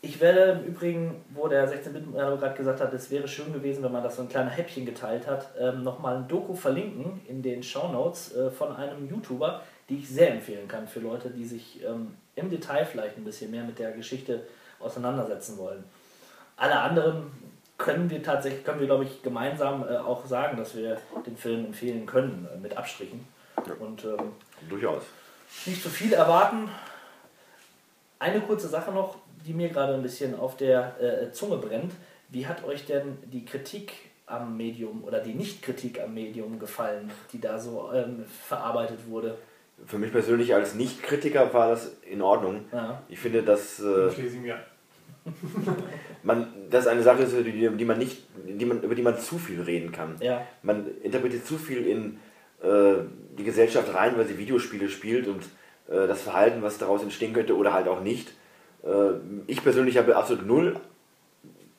Speaker 6: ich werde im Übrigen, wo der 16-Bit gerade gesagt hat, es wäre schön gewesen, wenn man das so ein kleiner Häppchen geteilt hat, ähm, nochmal ein Doku verlinken in den Shownotes äh, von einem YouTuber, die ich sehr empfehlen kann für Leute, die sich ähm, im Detail vielleicht ein bisschen mehr mit der Geschichte auseinandersetzen wollen. Alle anderen können wir tatsächlich, können wir glaube ich gemeinsam äh, auch sagen, dass wir den Film empfehlen können, äh, mit Abstrichen. Und ähm,
Speaker 8: Durchaus.
Speaker 6: nicht zu viel erwarten. Eine kurze Sache noch, die mir gerade ein bisschen auf der äh, Zunge brennt. Wie hat euch denn die Kritik am Medium oder die Nicht-Kritik am Medium gefallen, die da so ähm, verarbeitet wurde?
Speaker 8: Für mich persönlich als Nicht-Kritiker war das in Ordnung.
Speaker 6: Ja.
Speaker 8: Ich finde, dass äh,
Speaker 1: Schlesien, ja.
Speaker 8: man, das eine Sache ist, die, die man nicht, die man, über die man zu viel reden kann.
Speaker 6: Ja.
Speaker 8: Man interpretiert zu viel in äh, die Gesellschaft rein, weil sie Videospiele spielt und äh, das Verhalten, was daraus entstehen könnte oder halt auch nicht. Äh, ich persönlich habe absolut null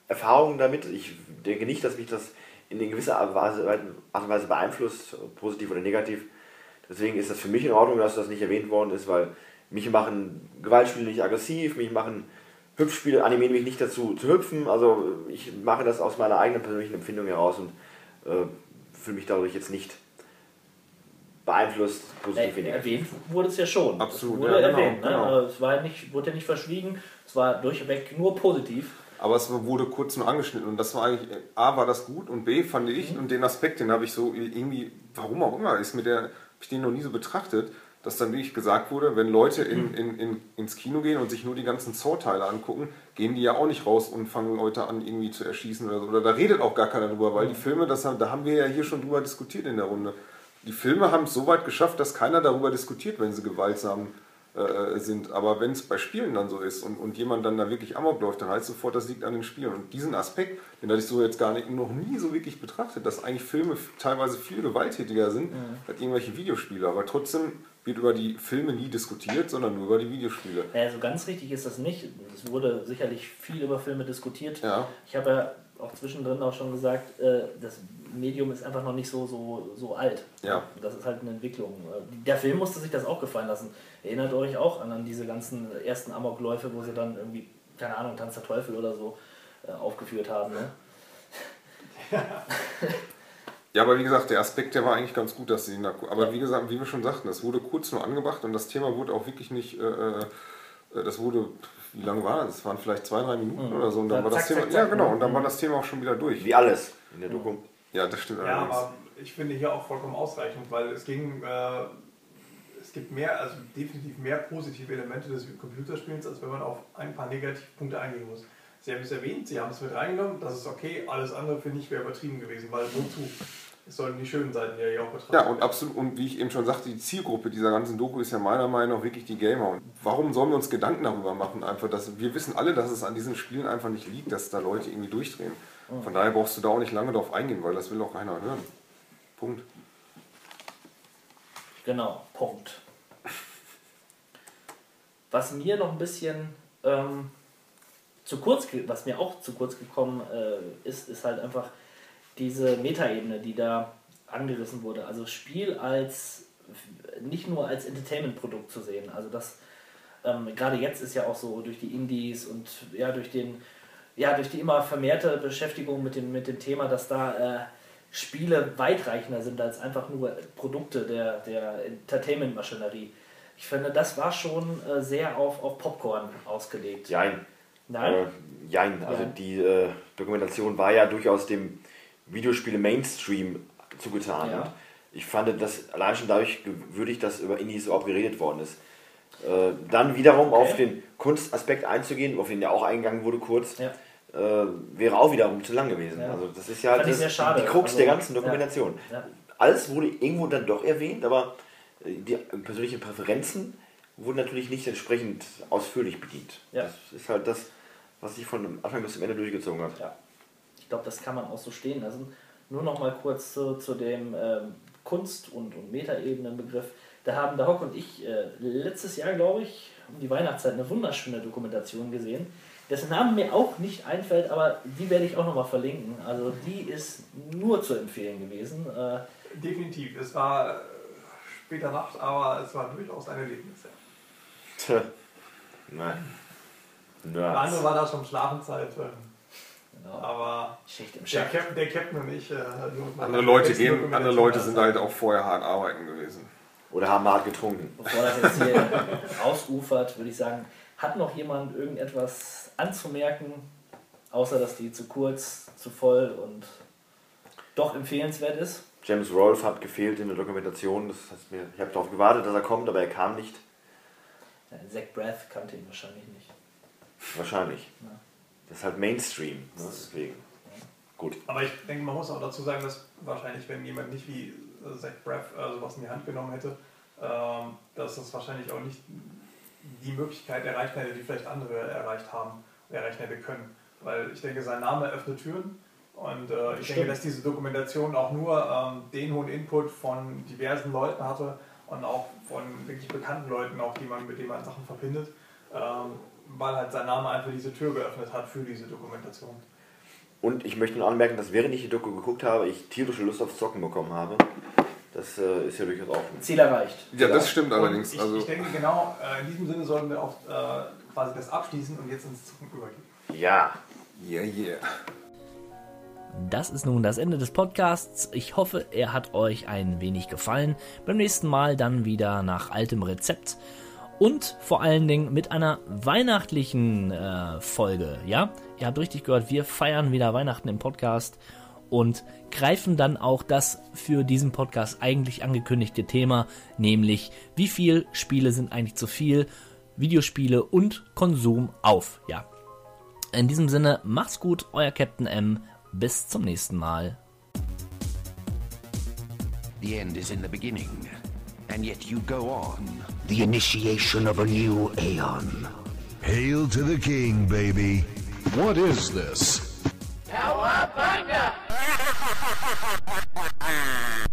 Speaker 8: Erfahrung damit. Ich denke nicht, dass mich das in gewisser Art und Weise, beeinflusst, positiv oder negativ. Deswegen ist das für mich in Ordnung, dass das nicht erwähnt worden ist, weil mich machen Gewaltspiele nicht aggressiv, mich machen Hüpfspiele, animieren mich nicht dazu zu hüpfen. Also ich mache das aus meiner eigenen persönlichen Empfindung heraus und äh, fühle mich dadurch jetzt nicht beeinflusst, positiv wie
Speaker 6: Äh,
Speaker 8: negativ.
Speaker 6: erwähnt wurde es ja schon.
Speaker 9: Absolut,
Speaker 6: Es wurde
Speaker 9: ja, genau,
Speaker 6: erwähnt. Ne?
Speaker 9: genau.
Speaker 6: Also Es war nicht, wurde ja nicht verschwiegen, es war durchweg nur positiv.
Speaker 9: Aber es wurde kurz nur angeschnitten und das war eigentlich, A, war das gut und B, fand ich, und den Aspekt, den habe ich so irgendwie, warum auch immer, ist mir der, habe ich den noch nie so betrachtet, dass dann wirklich gesagt wurde, wenn Leute in, in, in, ins Kino gehen und sich nur die ganzen Saw-Teile angucken, gehen die ja auch nicht raus und fangen Leute an, irgendwie zu erschießen oder so. Oder da redet auch gar keiner drüber, weil die Filme, das, da haben wir ja hier schon drüber diskutiert in der Runde. Die Filme haben es so weit geschafft, dass keiner darüber diskutiert, wenn sie gewaltsam äh, sind. Aber wenn es bei Spielen dann so ist und, und jemand dann da wirklich Amok läuft, dann heißt sofort, das liegt an den Spielen. Und diesen Aspekt, den hatte ich so jetzt gar nicht, noch nie so wirklich betrachtet, dass eigentlich Filme teilweise viel gewalttätiger sind als irgendwelche Videospiele. Aber trotzdem wird über die Filme nie diskutiert, sondern nur über die Videospiele.
Speaker 6: Naja, so ganz richtig ist das nicht. Es wurde sicherlich viel über Filme diskutiert.
Speaker 9: Ja.
Speaker 6: Ich habe ja auch zwischendrin auch schon gesagt, äh, das Medium ist einfach noch nicht so, so, so alt.
Speaker 9: Ja.
Speaker 6: Das ist halt eine Entwicklung. Äh, Der Film musste sich das auch gefallen lassen. Erinnert euch auch an, an diese ganzen ersten Amokläufe, wo sie dann irgendwie, keine Ahnung, Tanz der Teufel oder so äh, aufgeführt haben. Ne?
Speaker 9: Ja, aber wie gesagt, der Aspekt, der war eigentlich ganz gut, dass sie ihn da. Aber wie gesagt, wie wir schon sagten, es wurde kurz nur angebracht und das Thema wurde auch wirklich nicht. Äh, äh, das wurde. Wie lange war das? Es waren vielleicht zwei, drei Minuten
Speaker 6: Mhm.
Speaker 9: oder so. Und dann
Speaker 6: Ja,
Speaker 9: war das
Speaker 6: zack,
Speaker 9: Thema.
Speaker 6: zack,
Speaker 9: ja,
Speaker 6: zack,
Speaker 9: genau.
Speaker 6: ne?
Speaker 9: Und dann war
Speaker 6: Mhm.
Speaker 9: das Thema auch schon wieder durch.
Speaker 8: Wie alles in der Doku.
Speaker 9: Ja, das stimmt
Speaker 1: Ja,
Speaker 9: allerdings.
Speaker 1: aber ich finde hier auch vollkommen ausreichend, weil es ging, äh, es gibt mehr, also definitiv mehr positive Elemente des Computerspiels, als wenn man auf ein paar Negativpunkte eingehen muss. Sie haben es erwähnt, Sie haben es mit reingenommen, das ist okay, alles andere finde ich wäre übertrieben gewesen, weil wozu? Es sollen die schönen Seiten ja hier auch betrachten.
Speaker 9: Ja, und absolut, und wie ich eben schon sagte, die Zielgruppe dieser ganzen Doku ist ja meiner Meinung nach wirklich die Gamer. Und warum sollen wir uns Gedanken darüber machen? Einfach, dass wir wissen alle, dass es an diesen Spielen einfach nicht liegt, dass da Leute irgendwie durchdrehen. Von daher brauchst du da auch nicht lange drauf eingehen, weil das will auch keiner hören. Punkt.
Speaker 6: Genau, Punkt. Was mir noch ein bisschen ähm, zu kurz, was mir auch zu kurz gekommen äh, ist, ist halt einfach diese Metaebene, die da angerissen wurde. Also Spiel als nicht nur als Entertainment-Produkt zu sehen. Also das ähm, gerade jetzt ist ja auch so durch die Indies und ja durch den ja durch die immer vermehrte Beschäftigung mit dem mit dem Thema, dass da äh, Spiele weitreichender sind als einfach nur Produkte der, der Entertainment-Maschinerie. Ich finde, das war schon äh, sehr auf, auf Popcorn ausgelegt.
Speaker 8: Jein.
Speaker 6: Nein?
Speaker 8: Äh, jein. Also
Speaker 6: Jein.
Speaker 8: die äh, Dokumentation war ja durchaus dem Videospiele-Mainstream zugetan.
Speaker 6: Ja.
Speaker 8: Ich fand das allein schon dadurch gewürdigt, dass über Indies überhaupt geredet worden ist. Äh, dann wiederum auf den Kunstaspekt einzugehen, auf den ja auch eingegangen wurde kurz,
Speaker 6: Ja.
Speaker 8: äh, wäre auch wiederum zu lang gewesen.
Speaker 6: Ja.
Speaker 8: Also das ist ja das,
Speaker 6: schade.
Speaker 8: die Krux
Speaker 6: Also,
Speaker 8: der ganzen. Dokumentation. Alles wurde irgendwo dann doch erwähnt, aber äh, die persönlichen Präferenzen wurden natürlich nicht entsprechend ausführlich bedient. Das ist halt das, was sich von Anfang bis zum Ende durchgezogen hat.
Speaker 6: Ich glaube, das kann man auch so stehen lassen. Nur noch mal kurz zu, zu dem ähm, Kunst- und, und Metaebenen-Begriff. Da haben der Hock und ich äh, letztes Jahr, glaube ich, um die Weihnachtszeit eine wunderschöne Dokumentation gesehen, dessen Name mir auch nicht einfällt, aber die werde ich auch noch mal verlinken. Also die ist nur zu empfehlen gewesen. Äh,
Speaker 1: Definitiv. Es war äh, später Nacht, aber es war durchaus ein Erlebnis. Ja.
Speaker 8: Tja. Nein.
Speaker 1: Der andere war da schon Schlafenszeit. Aber
Speaker 6: Schicht im
Speaker 1: der. Captain, der Captain und ich. Äh,
Speaker 9: Andere Leute, gehen, andere Leute sind halt auch vorher hart arbeiten gewesen.
Speaker 8: Oder haben hart getrunken.
Speaker 6: Bevor das jetzt hier ausufert, würde ich sagen, hat noch jemand irgendetwas anzumerken, außer dass die zu kurz, zu voll und doch empfehlenswert ist?
Speaker 8: James Rolfe hat gefehlt in der Dokumentation. Das heißt mir, ich habe darauf gewartet, dass er kommt, aber er kam nicht.
Speaker 6: Ja, Zach Braff kannte ihn wahrscheinlich nicht.
Speaker 8: Wahrscheinlich.
Speaker 6: Ja.
Speaker 8: Das ist halt Mainstream. Ne? Deswegen. Gut.
Speaker 1: Aber ich denke, man muss auch dazu sagen, dass wahrscheinlich, wenn jemand nicht wie äh, Zach Braff äh, sowas in die Hand genommen hätte, ähm, dass das wahrscheinlich auch nicht die Möglichkeit erreicht hätte, die vielleicht andere erreicht haben, erreichen hätte können. Weil ich denke, sein Name öffnet Türen und äh, ich
Speaker 6: Stimmt.
Speaker 1: denke, dass diese Dokumentation auch nur ähm, den hohen Input von diversen Leuten hatte und auch von wirklich bekannten Leuten, auch die man, mit denen man Sachen verbindet, ähm, weil halt sein Name einfach diese Tür geöffnet hat für diese Dokumentation.
Speaker 8: Und ich möchte nur anmerken, dass während ich die Doku geguckt habe, ich tierische Lust aufs Zocken bekommen habe. Das äh, ist ja durchaus auch
Speaker 6: Ziel erreicht.
Speaker 9: Ja, das stimmt allerdings.
Speaker 1: Und ich,
Speaker 9: Also,
Speaker 1: ich denke genau, äh, in diesem Sinne sollten wir auch äh, quasi das abschließen und jetzt ins Zucken übergehen.
Speaker 8: Ja.
Speaker 9: yeah, yeah.
Speaker 6: Das ist nun das Ende des Podcasts. Ich hoffe, er hat euch ein wenig gefallen. Beim nächsten Mal dann wieder nach altem Rezept und vor allen Dingen mit einer weihnachtlichen äh, Folge. Ja, ihr habt richtig gehört, wir feiern wieder Weihnachten im Podcast und greifen dann auch das für diesen Podcast eigentlich angekündigte Thema, nämlich wie viel Spiele sind eigentlich zu viel, Videospiele und Konsum auf. Ja, in diesem Sinne, macht's gut, euer Captain M. Bis zum nächsten Mal.
Speaker 2: The end is in the beginning, and yet you go on.
Speaker 10: The initiation of a new Aeon.
Speaker 4: Hail to the king, baby.
Speaker 11: What is this? Cowabunga!